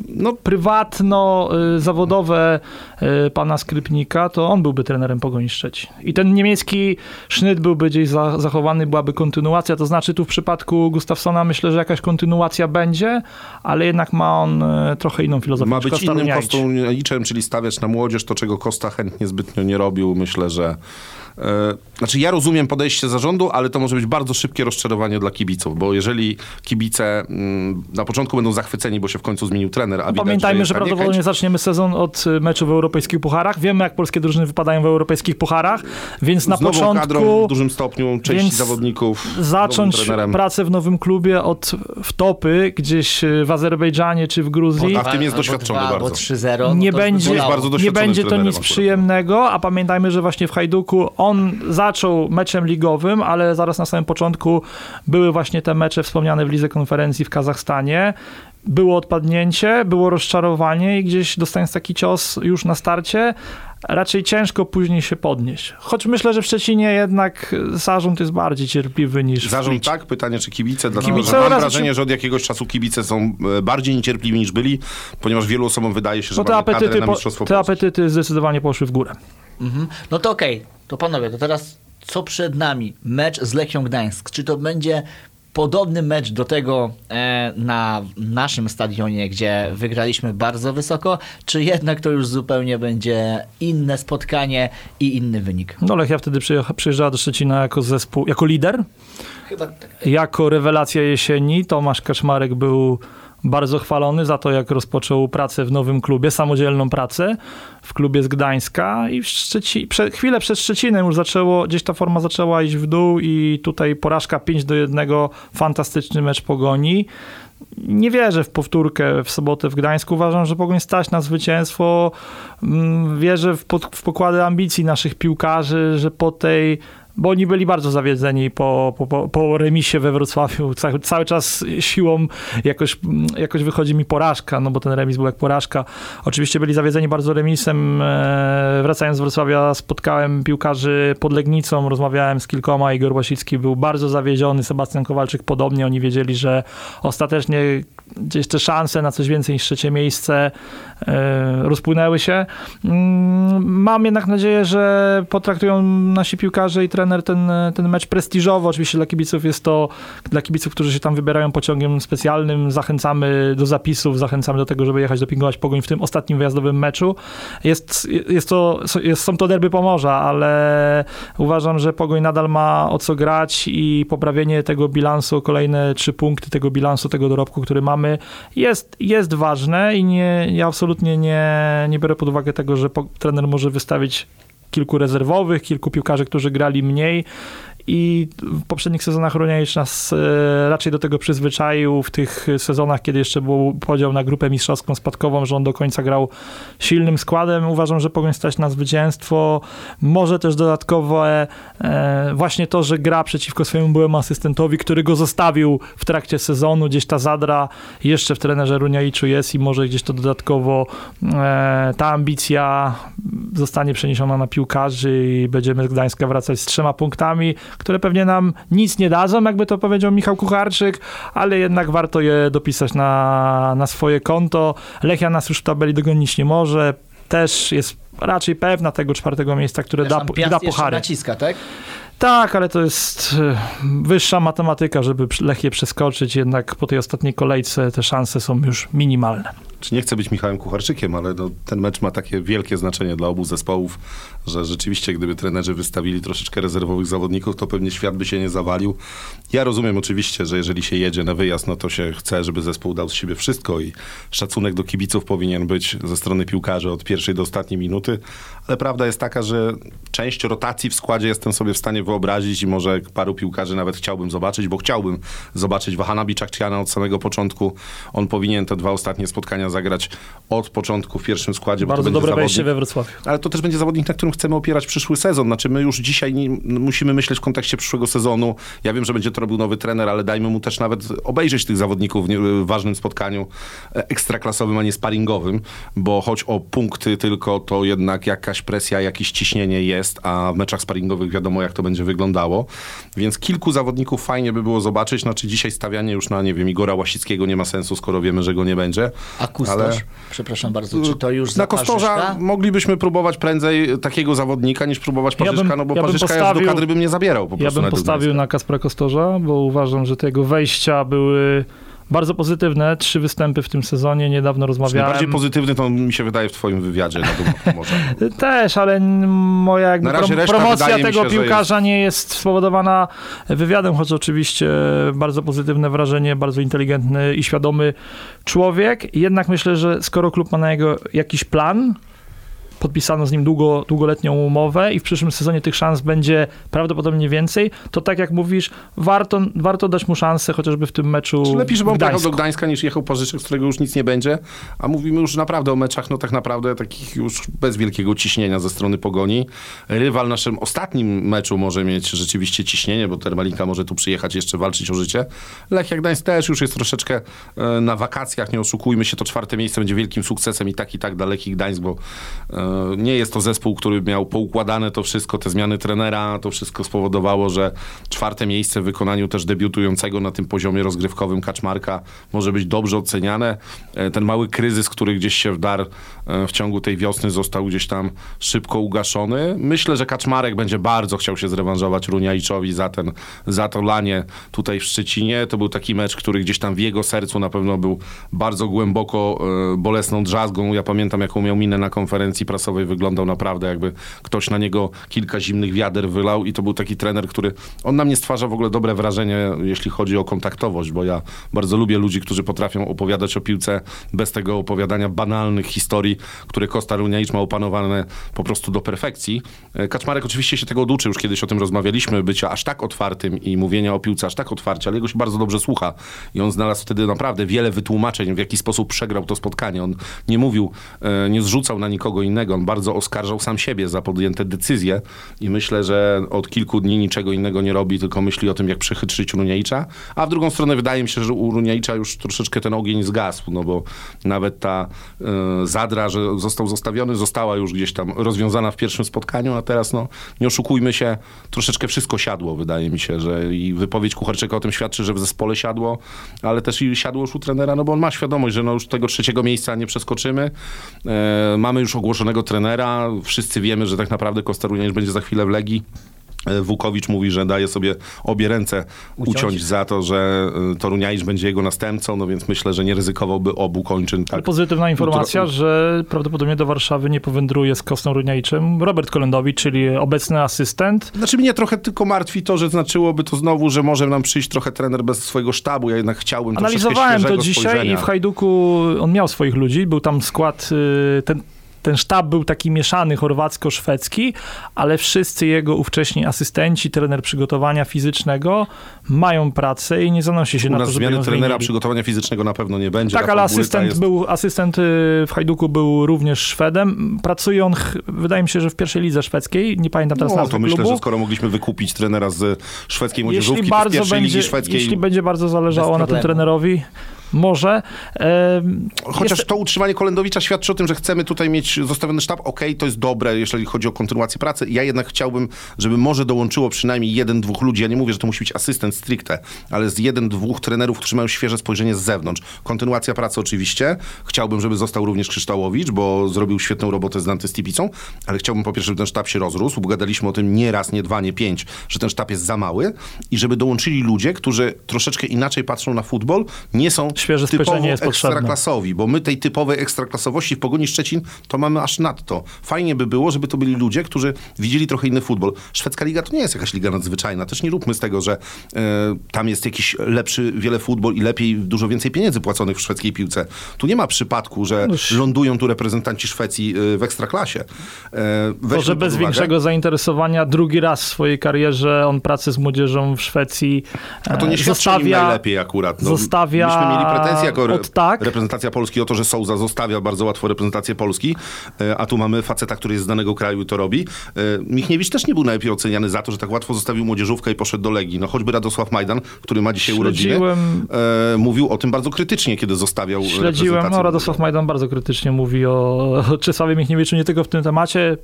No, prywatno-zawodowe y, pana Skrypnika, to on byłby trenerem Pogoni Szczecin. I ten niemiecki sznyt byłby gdzieś za, zachowany, byłaby kontynuacja. To znaczy tu w przypadku Gustafsona myślę, że jakaś kontynuacja będzie, ale jednak ma on y, trochę inną filozofię. ma być innym kostą liczem, czyli stawiać na młodzież, to czego Kosta chętnie zbytnio nie robił. Myślę, że... E, znaczy ja rozumiem podejście zarządu, ale to może być bardzo szybkie rozczarowanie dla kibiców, bo jeżeli kibice mm, na początku będą zachwyceni, bo się w końcu zmienił trener, a widać, Pamiętajmy, że ta prawdopodobnie niechęć, zaczniemy sezon od y, meczu w europejskich pucharach. Wiemy, jak polskie drużyny wypadają w europejskich pucharach, więc na z nową kadrą początku w dużym stopniu, części więc zawodników, zacząć pracę w nowym klubie od wtopy, gdzieś y, w Azerbejdżanie czy w Gruzji. A w tym jest doświadczony dwa, bardzo. Albo 3-0. no nie będzie, nie będzie to nic akurat. przyjemnego, a pamiętajmy, że właśnie w Hajduku on zaczął meczem ligowym, ale zaraz na samym początku były właśnie te mecze wspomniane w Lidze Konferencji w Kazachstanie. Było odpadnięcie, było rozczarowanie i gdzieś dostając taki cios już na starcie, raczej ciężko później się podnieść. Choć myślę, że w Szczecinie jednak zarząd jest bardziej cierpliwy niż w Zarząd tak, pytanie czy kibice, dlatego Kibice że mam wrażenie, czy- że od jakiegoś czasu kibice są e, bardziej niecierpliwi niż byli, ponieważ wielu osobom wydaje się, że No te apetyty, na po, te apetyty zdecydowanie poszły w górę. Mhm. No to okej, to panowie, to teraz co przed nami? Mecz z Lechią Gdańsk. Czy to będzie podobny mecz do tego e, na naszym stadionie, gdzie wygraliśmy bardzo wysoko, czy jednak to już zupełnie będzie inne spotkanie i inny wynik? No Lechia wtedy przyjecha- przyjeżdżała do Szczecina jako zespół, jako lider, Chyba tak. jako rewelacja jesieni. Tomasz Kaczmarek był bardzo chwalony za to, jak rozpoczął pracę w nowym klubie, samodzielną pracę w klubie z Gdańska i w Szczeci, prze, chwilę przed Szczecinem już zaczęło, gdzieś ta forma zaczęła iść w dół i tutaj porażka 5 do 1, fantastyczny mecz Pogoni. Nie wierzę w powtórkę w sobotę w Gdańsku. Uważam, że Pogoń stać na zwycięstwo. Mm, Wierzę w, pod, w pokłady ambicji naszych piłkarzy, że po tej bo oni byli bardzo zawiedzeni po, po, po, remisie we Wrocławiu. Cały, cały czas siłą jakoś, jakoś wychodzi mi porażka, no bo ten remis był jak porażka. Oczywiście byli zawiedzeni bardzo remisem. E, wracając z Wrocławia spotkałem piłkarzy pod Legnicą, rozmawiałem z kilkoma. Igor Łasicki był bardzo zawiedziony, Sebastian Kowalczyk podobnie. Oni wiedzieli, że ostatecznie gdzieś te szanse na coś więcej niż trzecie miejsce rozpłynęły się. Mm, Mam jednak nadzieję, że potraktują nasi piłkarze i trener ten, ten mecz prestiżowo. Oczywiście dla kibiców jest to, dla kibiców, którzy się tam wybierają pociągiem specjalnym, zachęcamy do zapisów, zachęcamy do tego, żeby jechać dopingować Pogoń w tym ostatnim wyjazdowym meczu. Jest, jest to, jest, są to derby Pomorza, ale uważam, że Pogoń nadal ma o co grać i poprawienie tego bilansu, kolejne trzy punkty tego bilansu, tego dorobku, który mamy, jest, jest ważne i nie, ja absolutnie nie, nie biorę pod uwagę tego, że po, trener może wystawić kilku rezerwowych, kilku piłkarzy, którzy grali mniej i w poprzednich sezonach Runiewicz nas e, raczej do tego przyzwyczaił w tych sezonach, kiedy jeszcze był podział na grupę mistrzowską spadkową, że on do końca grał silnym składem. Uważam, że powinien stać na zwycięstwo. Może też dodatkowe e, właśnie to, że gra przeciwko swojemu byłemu asystentowi, który go zostawił w trakcie sezonu. Gdzieś ta zadra jeszcze w trenerze Runiewiczu jest i może gdzieś to dodatkowo e, ta ambicja zostanie przeniesiona na piłkarzy i będziemy z Gdańska wracać z trzema punktami, które pewnie nam nic nie dadzą, jakby to powiedział Michał Kucharczyk, ale jednak warto je dopisać na, na swoje konto. Lechia nas już w tabeli dogonić nie może. Też jest raczej pewna tego czwartego miejsca, które Też da, da puchary. naciska, tak? Tak, ale to jest e, wyższa matematyka, żeby Lechię przeskoczyć, jednak po tej ostatniej kolejce te szanse są już minimalne. Czy nie chcę być Michałem Kucharczykiem, ale no, ten mecz ma takie wielkie znaczenie dla obu zespołów, że rzeczywiście gdyby trenerzy wystawili troszeczkę rezerwowych zawodników, to pewnie świat by się nie zawalił. Ja rozumiem oczywiście, że jeżeli się jedzie na wyjazd, no to się chce, żeby zespół dał z siebie wszystko i szacunek do kibiców powinien być ze strony piłkarzy od pierwszej do ostatniej minuty, ale prawda jest taka, że część rotacji w składzie jestem sobie w stanie wyobrazić i może paru piłkarzy nawet chciałbym zobaczyć, bo chciałbym zobaczyć Wahana Biczakciana od samego początku. On powinien te dwa ostatnie spotkania zagrać od początku w pierwszym składzie, bo to Bardzo będzie dobre wejście we Wrocławiu. ale to też będzie zawodnik, na którym chcemy opierać przyszły sezon. Znaczy my już dzisiaj nie, musimy myśleć w kontekście przyszłego sezonu. Ja wiem, że będzie to robił nowy trener, ale dajmy mu też nawet obejrzeć tych zawodników w nie- w ważnym spotkaniu e, ekstraklasowym, a nie sparingowym, bo choć o punkty tylko, to jednak jakaś presja, jakieś ciśnienie jest, a w meczach sparingowych wiadomo, jak to będzie wyglądało. Więc kilku zawodników fajnie by było zobaczyć. Znaczy dzisiaj stawianie już na, nie wiem, Igora Łasickiego nie ma sensu, skoro wiemy, że go nie będzie. A Kustosz? Ale- Przepraszam bardzo, czy to już Na za Kostorza Parzyszka? moglibyśmy próbować prędzej takiego zawodnika niż próbować Ja bym- Parzyszka, no bo ja Parzyszka ja już postawił- do kadry bym nie zabierał po Ja prostu. bym na postawił na Kaspra Kostorza, bo uważam, że te jego wejścia były Bardzo pozytywne, trzy występy w tym sezonie, niedawno rozmawiałem. Najbardziej pozytywny to mi się wydaje w twoim wywiadzie na Morza. Też, ale moja jakby prom- promocja tego się, piłkarza nie jest spowodowana wywiadem, choć oczywiście bardzo pozytywne wrażenie, bardzo inteligentny i świadomy człowiek. Jednak myślę, że skoro klub ma na niego jakiś plan, podpisano z nim długo, długoletnią umowę i w przyszłym sezonie tych szans będzie prawdopodobnie więcej, to tak jak mówisz, warto, warto dać mu szansę chociażby w tym meczu Czy lepiej, żeby on pojechał do Gdańska niż jechał Pożyczek, z którego już nic nie będzie? A mówimy już naprawdę o meczach, no tak naprawdę takich już bez wielkiego ciśnienia ze strony Pogoni. Rywal naszym ostatnim meczu może mieć rzeczywiście ciśnienie, bo Termalika może tu przyjechać jeszcze walczyć o życie. Lechia Gdańsk też już jest troszeczkę e, na wakacjach, nie oszukujmy się, to czwarte miejsce będzie wielkim sukcesem i tak i tak dla Lechii Gdańsk, bo e, nie jest to zespół, który miał poukładane to wszystko, te zmiany trenera, to wszystko spowodowało, że czwarte miejsce w wykonaniu też debiutującego na tym poziomie rozgrywkowym Kaczmarka może być dobrze oceniane. E, Ten mały kryzys, który gdzieś się wdarł e, w ciągu tej wiosny został gdzieś tam szybko ugaszony. Myślę, że Kaczmarek będzie bardzo chciał się zrewanżować Runiajczowi za, ten, za to lanie tutaj w Szczecinie. To był taki mecz, który gdzieś tam w jego sercu na pewno był bardzo głęboko e, bolesną drzazgą. Ja pamiętam, jaką miał minę na konferencji prasowej. Wyglądał naprawdę jakby ktoś na niego kilka zimnych wiader wylał i to był taki trener, który... On na mnie stwarza w ogóle dobre wrażenie, jeśli chodzi o kontaktowość, bo ja bardzo lubię ludzi, którzy potrafią opowiadać o piłce bez tego opowiadania banalnych historii, które Kosta Runiajcz ma opanowane po prostu do perfekcji. E, Kaczmarek oczywiście się tego oduczył, już kiedyś o tym rozmawialiśmy, bycia aż tak otwartym i mówienia o piłce aż tak otwarcie, ale jego się bardzo dobrze słucha i on znalazł wtedy naprawdę wiele wytłumaczeń, w jaki sposób przegrał to spotkanie. On nie mówił, e, nie zrzucał na nikogo innego, on bardzo oskarżał sam siebie za podjęte decyzje i myślę, że od kilku dni niczego innego nie robi, tylko myśli o tym, jak przechytrzyć Runiajcza, a w drugą stronę wydaje mi się, że u Runiajcza już troszeczkę ten ogień zgasł, no bo nawet ta e, zadra, że został zostawiony, została już gdzieś tam rozwiązana w pierwszym spotkaniu, a teraz no, nie oszukujmy się, troszeczkę wszystko siadło, wydaje mi się, że i wypowiedź Kucharczyka o tym świadczy, że w zespole siadło, ale też i siadło już u trenera, no bo on ma świadomość, że no już tego trzeciego miejsca nie przeskoczymy. E, mamy już ogłoszonego trenera, wszyscy wiemy, że tak naprawdę Kostaruniec będzie za chwilę w Legii. E, Wukowicz mówi, że daje sobie obie ręce uciąć, za to, że e, Toruniajcz będzie jego następcą, no więc myślę, że nie ryzykowałby obu kończyn. Tak. Pozytywna informacja, że prawdopodobnie do Warszawy nie powędruje z Kostą Runiajczym Robert Kolendowicz, czyli obecny asystent. Znaczy mnie trochę tylko martwi to, że znaczyłoby to znowu, że może nam przyjść trochę trener bez swojego sztabu. Ja jednak chciałbym Analizowałem to dzisiaj spojrzenia. i w Hajduku on miał swoich ludzi, był tam skład, y, ten, ten sztab był taki mieszany chorwacko-szwedzki, ale wszyscy jego ówcześni asystenci, trener przygotowania fizycznego mają pracę i nie zanosi się U na nas to, żeby zmiany trenera przygotowania fizycznego na pewno nie będzie. Tak, Rafał ale asystent jest... był, asystent y, w Hajduku był również Szwedem. Pracuje on, wydaje mi się, że w pierwszej lidze szwedzkiej, nie pamiętam teraz No, nazwy to myślę, klubu. że skoro mogliśmy wykupić trenera z szwedzkiej młodzieżówki, jeśli bardzo, pierwszej będzie, ligi szwedzkiej... jeśli będzie bardzo zależało na tym trenerowi, może. Chociaż jest- to utrzymanie Kolendowicza świadczy o tym, że chcemy tutaj mieć zostawiony sztab. Okej, to jest dobre, jeżeli chodzi o kontynuację pracy. Ja jednak chciałbym, żeby może dołączyło przynajmniej jeden, dwóch ludzi. Ja nie mówię, że to musi być asystent stricte, ale z jeden, dwóch trenerów, którzy mają świeże spojrzenie z zewnątrz. Kontynuacja pracy oczywiście. Chciałbym, żeby został również Krzyształowicz, bo zrobił świetną robotę z Dante Stipicą, ale chciałbym po pierwsze, żeby ten sztab się rozrósł, bo gadaliśmy o tym nie raz, nie dwa, nie pięć, że ten sztab jest za mały i żeby dołączyli ludzie, którzy troszeczkę inaczej patrzą na futbol, nie są Świeże spojrzenie jest potrzebne. ekstraklasowi, bo my tej typowej ekstraklasowości w Pogoni Szczecin to mamy aż nadto. Fajnie by było, żeby to byli ludzie, którzy widzieli trochę inny futbol. Szwedzka liga to nie jest jakaś liga nadzwyczajna. Też nie róbmy z tego, że e, tam jest jakiś lepszy wiele futbol i lepiej, dużo więcej pieniędzy płaconych w szwedzkiej piłce. Tu nie ma przypadku, że lądują tu reprezentanci Szwecji e, w ekstraklasie. Weźmy Może bez większego zainteresowania drugi raz w swojej karierze on pracę z młodzieżą w Szwecji A to nie zostawia, najlepiej akurat. No, zostawia Pretensje jako re- tak. reprezentacja Polski o to, że Souza zostawia bardzo łatwo reprezentację Polski, e, a tu mamy faceta, który jest z danego kraju i to robi. E, Michniewicz też nie był najlepiej oceniany za to, że tak łatwo zostawił młodzieżówkę i poszedł do Legii. No choćby Radosław Majdan, który ma dzisiaj urodziny, Śledziłem- e, mówił o tym bardzo krytycznie, kiedy zostawiał Śledziłem, no Radosław Majdan bardzo krytycznie mówi o Czesławie Michniewiczu, nie tylko w tym temacie.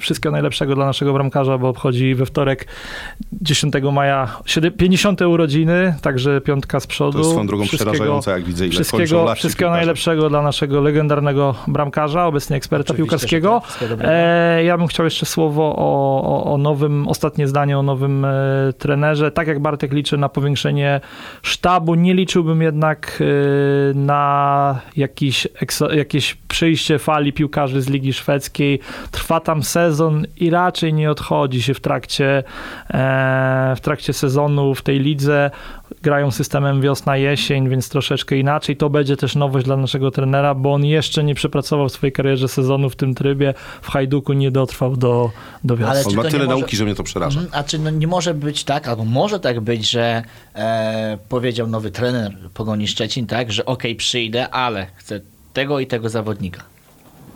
Wszystkiego najlepszego dla naszego bramkarza, bo obchodzi we wtorek 10 maja siedem- 50 urodziny, także piątka z przodu. To jest swoją drogą przerażające, jak widzę, ile Wszystkiego, lat wszystkiego najlepszego dla naszego legendarnego bramkarza, obecnie eksperta Oczywiście, piłkarskiego. tak. E, ja bym chciał jeszcze słowo o, o, o nowym, ostatnie zdanie o nowym e, trenerze. Tak jak Bartek liczy na powiększenie sztabu, nie liczyłbym jednak e, na jakiś, ekso, jakieś przyjście fali piłkarzy z Ligi Szwedzkiej. Trwa tam sezon i raczej nie odchodzi się w trakcie, e, w trakcie sezonu w tej lidze. Grają systemem wiosna-jesień, więc troszeczkę inaczej. To będzie też nowość dla naszego trenera, bo on jeszcze nie przepracował w swojej karierze sezonu w tym trybie. W Hajduku nie dotrwał do, do wiosny. Ale On ma tyle może- nauki, że mnie to przeraża. Mhm, A czy no nie może być tak, albo może tak być, że e, powiedział nowy trener Pogoni Szczecin, tak, że okej, przyjdę, ale chcę tego i tego zawodnika.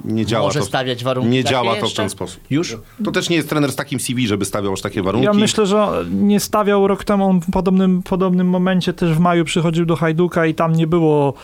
Nie działa może to. stawiać warunki Nie działa to w ten sposób. Już? To też nie jest trener z takim CV, żeby stawiał aż takie warunki. Ja myślę, że nie stawiał rok temu, on w podobnym, podobnym momencie też w maju przychodził do Hajduka i tam nie było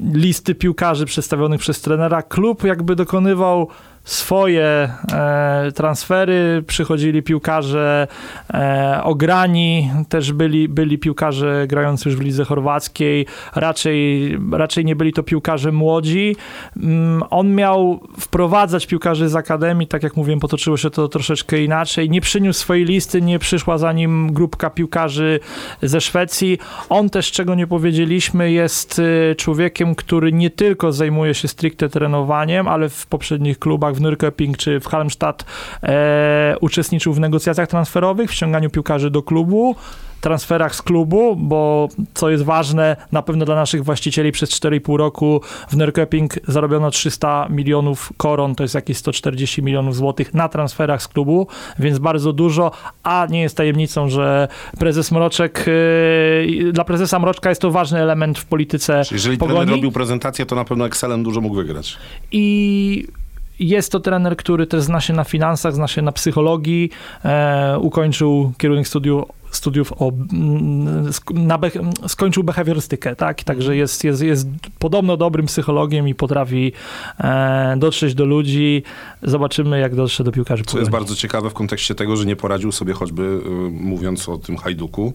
listy piłkarzy przedstawionych przez trenera. Klub jakby dokonywał swoje e, transfery, przychodzili piłkarze e, ograni, też byli, byli piłkarze grający już w lidze chorwackiej, raczej, raczej nie byli to piłkarze młodzi. Mm, On miał wprowadzać piłkarzy z akademii, tak jak mówiłem, potoczyło się to troszeczkę inaczej. Nie przyniósł swojej listy, nie przyszła za nim grupka piłkarzy ze Szwecji. On też, czego nie powiedzieliśmy, jest y, człowiekiem, który nie tylko zajmuje się stricte trenowaniem, ale w poprzednich klubach w Nürnberg czy w Halmstad e, uczestniczył w negocjacjach transferowych, w ściąganiu piłkarzy do klubu transferach z klubu, bo co jest ważne, na pewno dla naszych właścicieli przez 4,5 roku w Nürköping zarobiono 300 milionów koron, to jest jakieś 140 milionów złotych na transferach z klubu, więc bardzo dużo, a nie jest tajemnicą, że prezes Mroczek, yy, dla prezesa Mroczka jest to ważny element w polityce Jeżeli Pogoni. robił prezentację, to na pewno Excelem dużo mógł wygrać. I jest to trener, który też zna się na finansach, zna się na psychologii. E, ukończył kierunek studiów, studiów o, mm, na be, skończył behawiorystykę, tak? Także jest, jest, jest podobno dobrym psychologiem i potrafi e, dotrzeć do ludzi. Zobaczymy, jak dotrze do piłkarzy. Co jest bardzo ciekawe w kontekście tego, że nie poradził sobie choćby, y, mówiąc o tym Hajduku,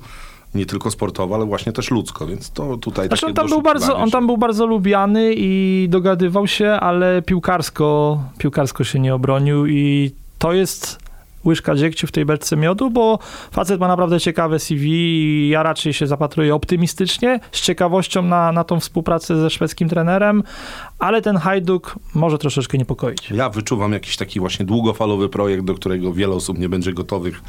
nie tylko sportowo, ale właśnie też ludzko, więc to tutaj Znaczy on tam, był bardzo, on tam był bardzo lubiany i dogadywał się, ale piłkarsko, piłkarsko się nie obronił i to jest łyżka dziegciu w tej beczce miodu, bo facet ma naprawdę ciekawe CV i ja raczej się zapatruję optymistycznie, z ciekawością na, na tą współpracę ze szwedzkim trenerem, ale ten Hajduk może troszeczkę niepokoić. Ja wyczuwam jakiś taki właśnie długofalowy projekt, do którego wiele osób nie będzie gotowych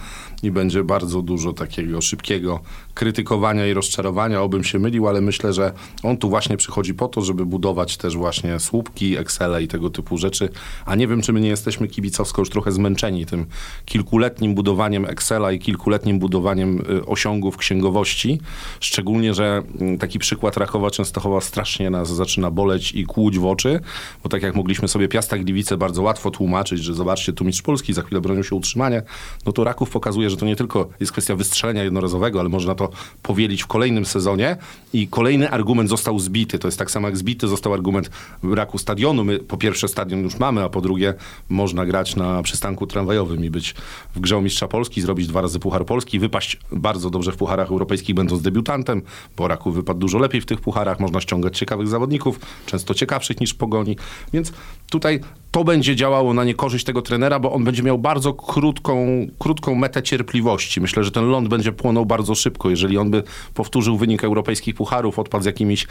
i będzie bardzo dużo takiego szybkiego krytykowania i rozczarowania. Obym się mylił, ale myślę, że on tu właśnie przychodzi po to, żeby budować też właśnie słupki, Excele i tego typu rzeczy. A nie wiem, czy my nie jesteśmy kibicowsko już trochę zmęczeni tym kilkuletnim budowaniem Excela i kilkuletnim budowaniem y, osiągów księgowości. Szczególnie, że mm, taki przykład Rakowa Częstochowa strasznie nas zaczyna boleć i kłuć w oczy, bo tak jak mogliśmy sobie Piasta Gliwice bardzo łatwo tłumaczyć, że zobaczcie, tu mistrz Polski, za chwilę bronią się utrzymania, no to Raków pokazuje, że to nie tylko jest kwestia wystrzelenia jednorazowego, ale można to powielić w kolejnym sezonie i kolejny argument został zbity. To jest tak samo jak zbity został argument braku stadionu. My po pierwsze stadion już mamy, a po drugie można grać na przystanku tramwajowym i być w grze o mistrza Polski, zrobić dwa razy Puchar Polski, wypaść bardzo dobrze w pucharach europejskich, będąc debiutantem, bo Raków wypadł dużo lepiej w tych pucharach, można ściągać ciekawych zawodników, często ciekawszych niż Pogoni, więc tutaj to będzie działało na niekorzyść tego trenera, bo on będzie miał bardzo krótką, krótką metę cierpliwości. Myślę, że ten ląd będzie płonął bardzo szybko. Jeżeli on by powtórzył wynik europejskich pucharów, odpadł z jakimiś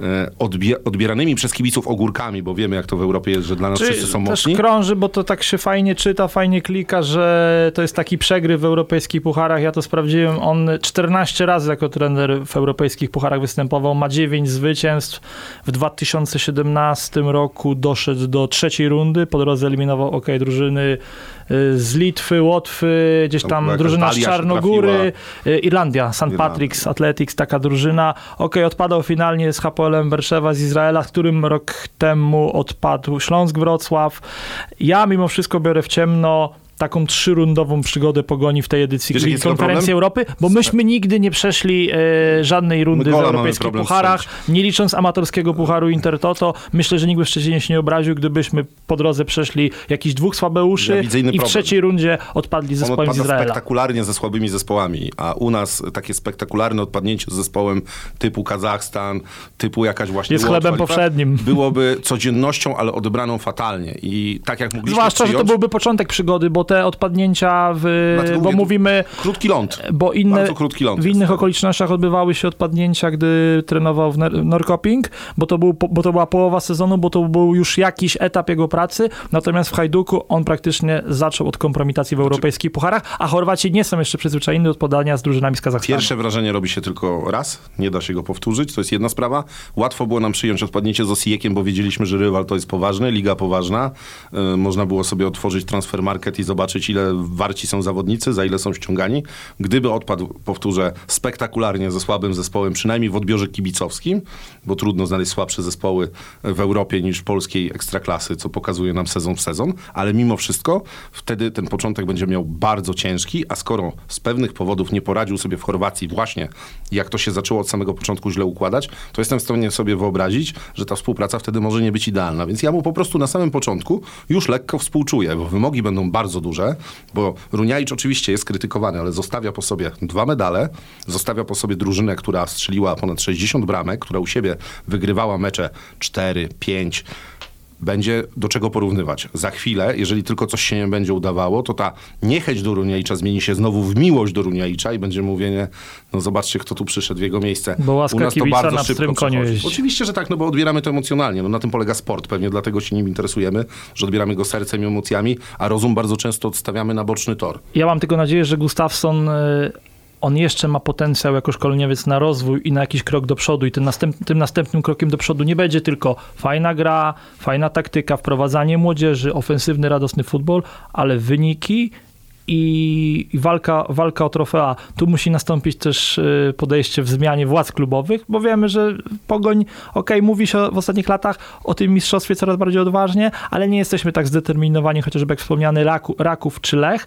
e, odbie, odbieranymi przez kibiców ogórkami, bo wiemy, jak to w Europie jest, że dla nas wszyscy są też mocni. krąży, bo to tak się fajnie czyta, fajnie klika, że to jest taki przegryw w europejskich pucharach. Ja to sprawdziłem. On 14 razy jako trener w europejskich pucharach występował, ma 9 zwycięstw. W 2017 roku doszedł do trzeciej rundy, po drodze eliminował OK drużyny y, z Litwy, Łotwy, gdzieś Tam drużyna z Czarnogóry, y, Irlandia, St. Patrick's Athletics, taka drużyna. OK, odpadał finalnie z HPL-em Berszewa z Izraela, z którym rok temu odpadł Śląsk Wrocław. Ja mimo wszystko biorę w ciemno. Taką trzyrundową przygodę Pogoni w tej edycji Wiesz, Konferencji? Europy, bo myśmy nigdy nie przeszli e, żadnej rundy w europejskich pucharach, nie licząc amatorskiego pucharu Intertoto. Myślę, że nikt by w Szczecinie się nie obraził, gdybyśmy po drodze przeszli jakichś dwóch słabeuszy Ja i w problem. trzeciej rundzie odpadli zespołem z Izraela. spektakularnie ze słabymi zespołami, a u nas takie spektakularne odpadnięcie z zespołem typu Kazachstan, typu jakaś właśnie Jest Łotwa, chlebem powszednim. Byłoby codziennością, ale odebraną fatalnie. I tak jak mogliśmy Zwłaszcza, że to przyjąć, byłby początek przygody, bo te odpadnięcia, w, Dlatego bo mówię, mówimy, krótki ląd. bo inne, krótki ląd w innych okolicznościach odbywały się odpadnięcia, gdy trenował w Nor- Norrköping, bo to, był, bo to była połowa sezonu, bo to był już jakiś etap jego pracy, natomiast w Hajduku on praktycznie zaczął od kompromitacji w Znaczy- europejskich pucharach, a Chorwaci nie są jeszcze przyzwyczajeni do odpadania z drużynami z Kazachstanu. Pierwsze wrażenie robi się tylko raz, nie da się go powtórzyć, to jest jedna sprawa. Łatwo było nam przyjąć odpadnięcie z Osijekiem, bo wiedzieliśmy, że rywal to jest poważny, liga poważna. Yy, można było sobie otworzyć transfer market i zobaczyć, ile warci są zawodnicy, za ile są ściągani. Gdyby odpadł, powtórzę, spektakularnie ze słabym zespołem, przynajmniej w odbiorze kibicowskim, bo trudno znaleźć słabsze zespoły w Europie niż polskiej ekstraklasy, co pokazuje nam sezon w sezon, ale mimo wszystko wtedy ten początek będzie miał bardzo ciężki, a skoro z pewnych powodów nie poradził sobie w Chorwacji właśnie, jak to się zaczęło od samego początku źle układać, to jestem w stanie sobie wyobrazić, że ta współpraca wtedy może nie być idealna. Więc ja mu po prostu na samym początku już lekko współczuję, bo wymogi będą bardzo duże, bo Runiajcz oczywiście jest krytykowany, ale zostawia po sobie dwa medale, zostawia po sobie drużynę, która strzeliła ponad 60 bramek, która u siebie wygrywała mecze 4, 5, będzie do czego porównywać. Za chwilę, jeżeli tylko coś się nie będzie udawało, to ta niechęć do Runiajcza zmieni się znowu w miłość do Runiajcza i będzie mówienie, no zobaczcie, kto tu przyszedł w jego miejsce. Bo łaska U nas to bardzo na szybko koniu. Oczywiście, że tak, no bo odbieramy to emocjonalnie. No na tym polega sport, pewnie dlatego się nim interesujemy, że odbieramy go sercem i emocjami, a rozum bardzo często odstawiamy na boczny tor. Ja mam tylko nadzieję, że Gustafsson y, on jeszcze ma potencjał jako szkoleniowiec na rozwój i na jakiś krok do przodu i tym, następ, tym następnym krokiem do przodu nie będzie tylko fajna gra, fajna taktyka, wprowadzanie młodzieży, ofensywny, radosny futbol, ale wyniki i, walka, walka o trofea. Tu musi nastąpić też y, podejście w zmianie władz klubowych, bo wiemy, że Pogoń, okej, mówi się w ostatnich latach o tym mistrzostwie coraz bardziej odważnie, ale nie jesteśmy tak zdeterminowani, chociażby jak wspomniany Raku, Raków czy Lech,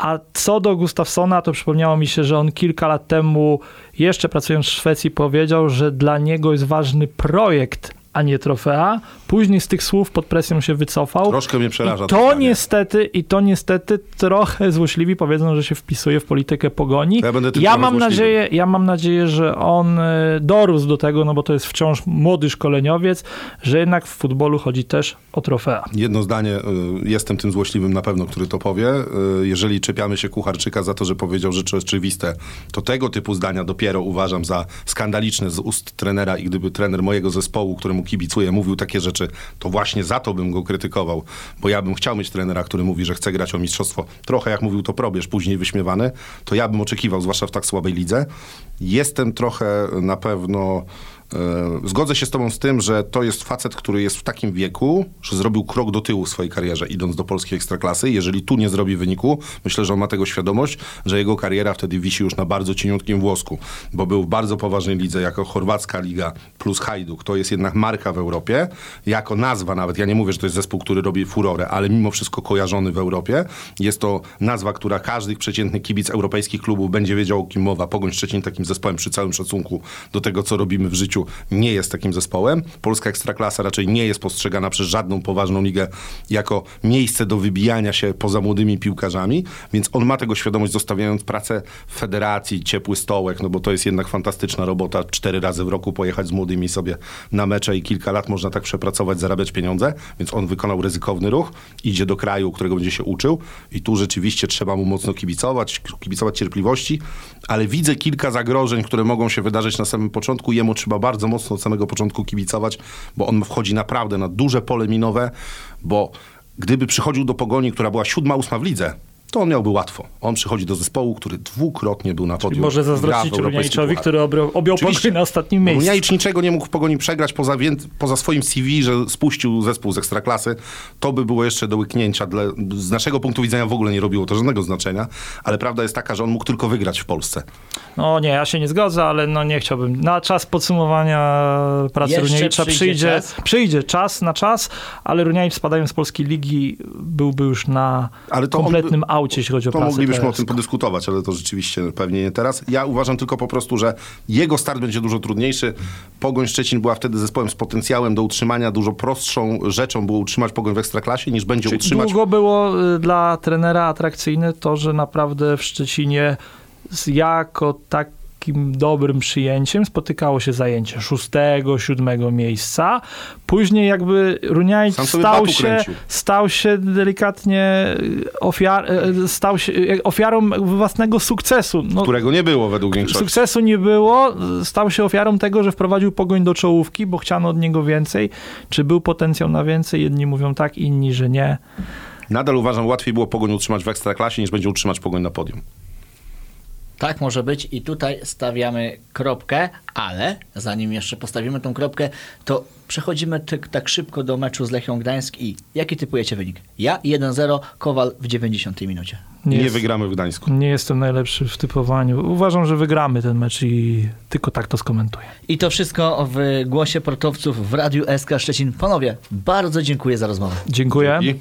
a co do Gustafsona, to przypomniało mi się, że on kilka lat temu, jeszcze pracując w Szwecji, powiedział, że dla niego jest ważny projekt, a nie trofea. Później z tych słów pod presją się wycofał. Troszkę mnie przeraża I to zdanie. niestety, i to niestety trochę złośliwi powiedzą, że się wpisuje w politykę pogoni. Ja będę tym ja mam złośliwy. nadzieję, ja mam nadzieję, że on e, dorósł do tego, no bo to jest wciąż młody szkoleniowiec, że jednak w futbolu chodzi też o trofea. Jedno zdanie, y, jestem tym złośliwym na pewno, który to powie. Y, Jeżeli czepiamy się Kucharczyka za to, że powiedział rzeczy oczywiste, to tego typu zdania dopiero uważam za skandaliczne z ust trenera i gdyby trener mojego zespołu, któremu kibicuję, mówił takie rzeczy, to właśnie za to bym go krytykował, bo ja bym chciał mieć trenera, który mówi, że chce grać o mistrzostwo. Trochę jak mówił to probierz, później wyśmiewany, to ja bym oczekiwał, zwłaszcza w tak słabej lidze. Jestem trochę na pewno Zgodzę się z tobą z tym, że to jest facet, który jest w takim wieku, że zrobił krok do tyłu w swojej karierze, idąc do polskiej ekstraklasy. Jeżeli tu nie zrobi wyniku, myślę, że on ma tego świadomość, że jego kariera wtedy wisi już na bardzo cieniutkim włosku, bo był w bardzo poważnej lidze, jako chorwacka liga plus Hajduk. To jest jednak marka w Europie, jako nazwa nawet. Ja nie mówię, że to jest zespół, który robi furorę, ale mimo wszystko kojarzony w Europie. Jest to nazwa, która każdy przeciętny kibic europejskich klubów będzie wiedział, o kim mowa. Pogoń Szczecin takim zespołem przy całym szacunku do tego, co robimy w życiu, nie jest takim zespołem. Polska Ekstraklasa raczej nie jest postrzegana przez żadną poważną ligę jako miejsce do wybijania się poza młodymi piłkarzami, więc on ma tego świadomość, zostawiając pracę w federacji, ciepły stołek, no bo to jest jednak fantastyczna robota, cztery razy w roku pojechać z młodymi sobie na mecze i kilka lat można tak przepracować, zarabiać pieniądze, więc on wykonał ryzykowny ruch, idzie do kraju, którego będzie się uczył i tu rzeczywiście trzeba mu mocno kibicować, kibicować cierpliwości, ale widzę kilka zagrożeń, które mogą się wydarzyć na samym początku. Jemu trzeba bardzo mocno od samego początku kibicować, bo on wchodzi naprawdę na duże pole minowe, bo gdyby przychodził do Pogoni, która była siódma, ósma w lidze, to on miałby łatwo. On przychodzi do zespołu, który dwukrotnie był na podium. I może zazdrościć Runiajczowi, który objął, objął Oczywiście. pokój na ostatnim miejscu. Runiajcz niczego nie mógł w Pogoni przegrać poza, poza swoim CV, że spuścił zespół z Ekstraklasy. To by było jeszcze do łyknięcia. Dla, z naszego punktu widzenia w ogóle nie robiło to żadnego znaczenia, ale prawda jest taka, że on mógł tylko wygrać w Polsce. No nie, ja się nie zgodzę, ale no nie chciałbym. Na czas podsumowania pracy Jeszcze Runiajcza przyjdzie przyjdzie, czas? przyjdzie czas na czas, ale Runiajcz spadając z polskiej ligi byłby już na Ale to on kompletnym by- aucie, jeśli chodzi o To pracę moglibyśmy o tym podyskutować, ale to rzeczywiście pewnie nie teraz. Ja uważam tylko po prostu, że jego start będzie dużo trudniejszy. Pogoń Szczecin była wtedy zespołem z potencjałem do utrzymania. Dużo prostszą rzeczą było utrzymać Pogoń w Ekstraklasie, niż będzie utrzymać Długo było y, dla trenera atrakcyjne to, że naprawdę w Szczecinie jako takim dobrym przyjęciem spotykało się zajęcie szóstego, siódmego miejsca. Później jakby Runiajc stał się, kręcił. stał się delikatnie y, ofiar, y, stał się y, ofiarą własnego sukcesu. No, którego nie było według większości. Sukcesu nie było, stał się ofiarą tego, że wprowadził pogoń do czołówki, bo chciano od niego więcej. Czy był potencjał na więcej? Jedni mówią tak, inni, że nie. Nadal uważam, łatwiej było Pogoń utrzymać w Ekstraklasie, niż będzie utrzymać Pogoń na podium. Tak może być i tutaj stawiamy kropkę, ale zanim jeszcze postawimy tą kropkę, to przechodzimy tyk, tak szybko do meczu z Lechią Gdańsk i jaki typujecie wynik? Ja 1-0, Kowal w 90 minucie. Nie, jest- wygramy w Gdańsku. Nie jestem najlepszy w typowaniu. Uważam, że wygramy ten mecz i tylko tak to skomentuję. I to wszystko w głosie portowców w Radiu SK Szczecin. Panowie, bardzo dziękuję za rozmowę. Dziękuję. Dzięki.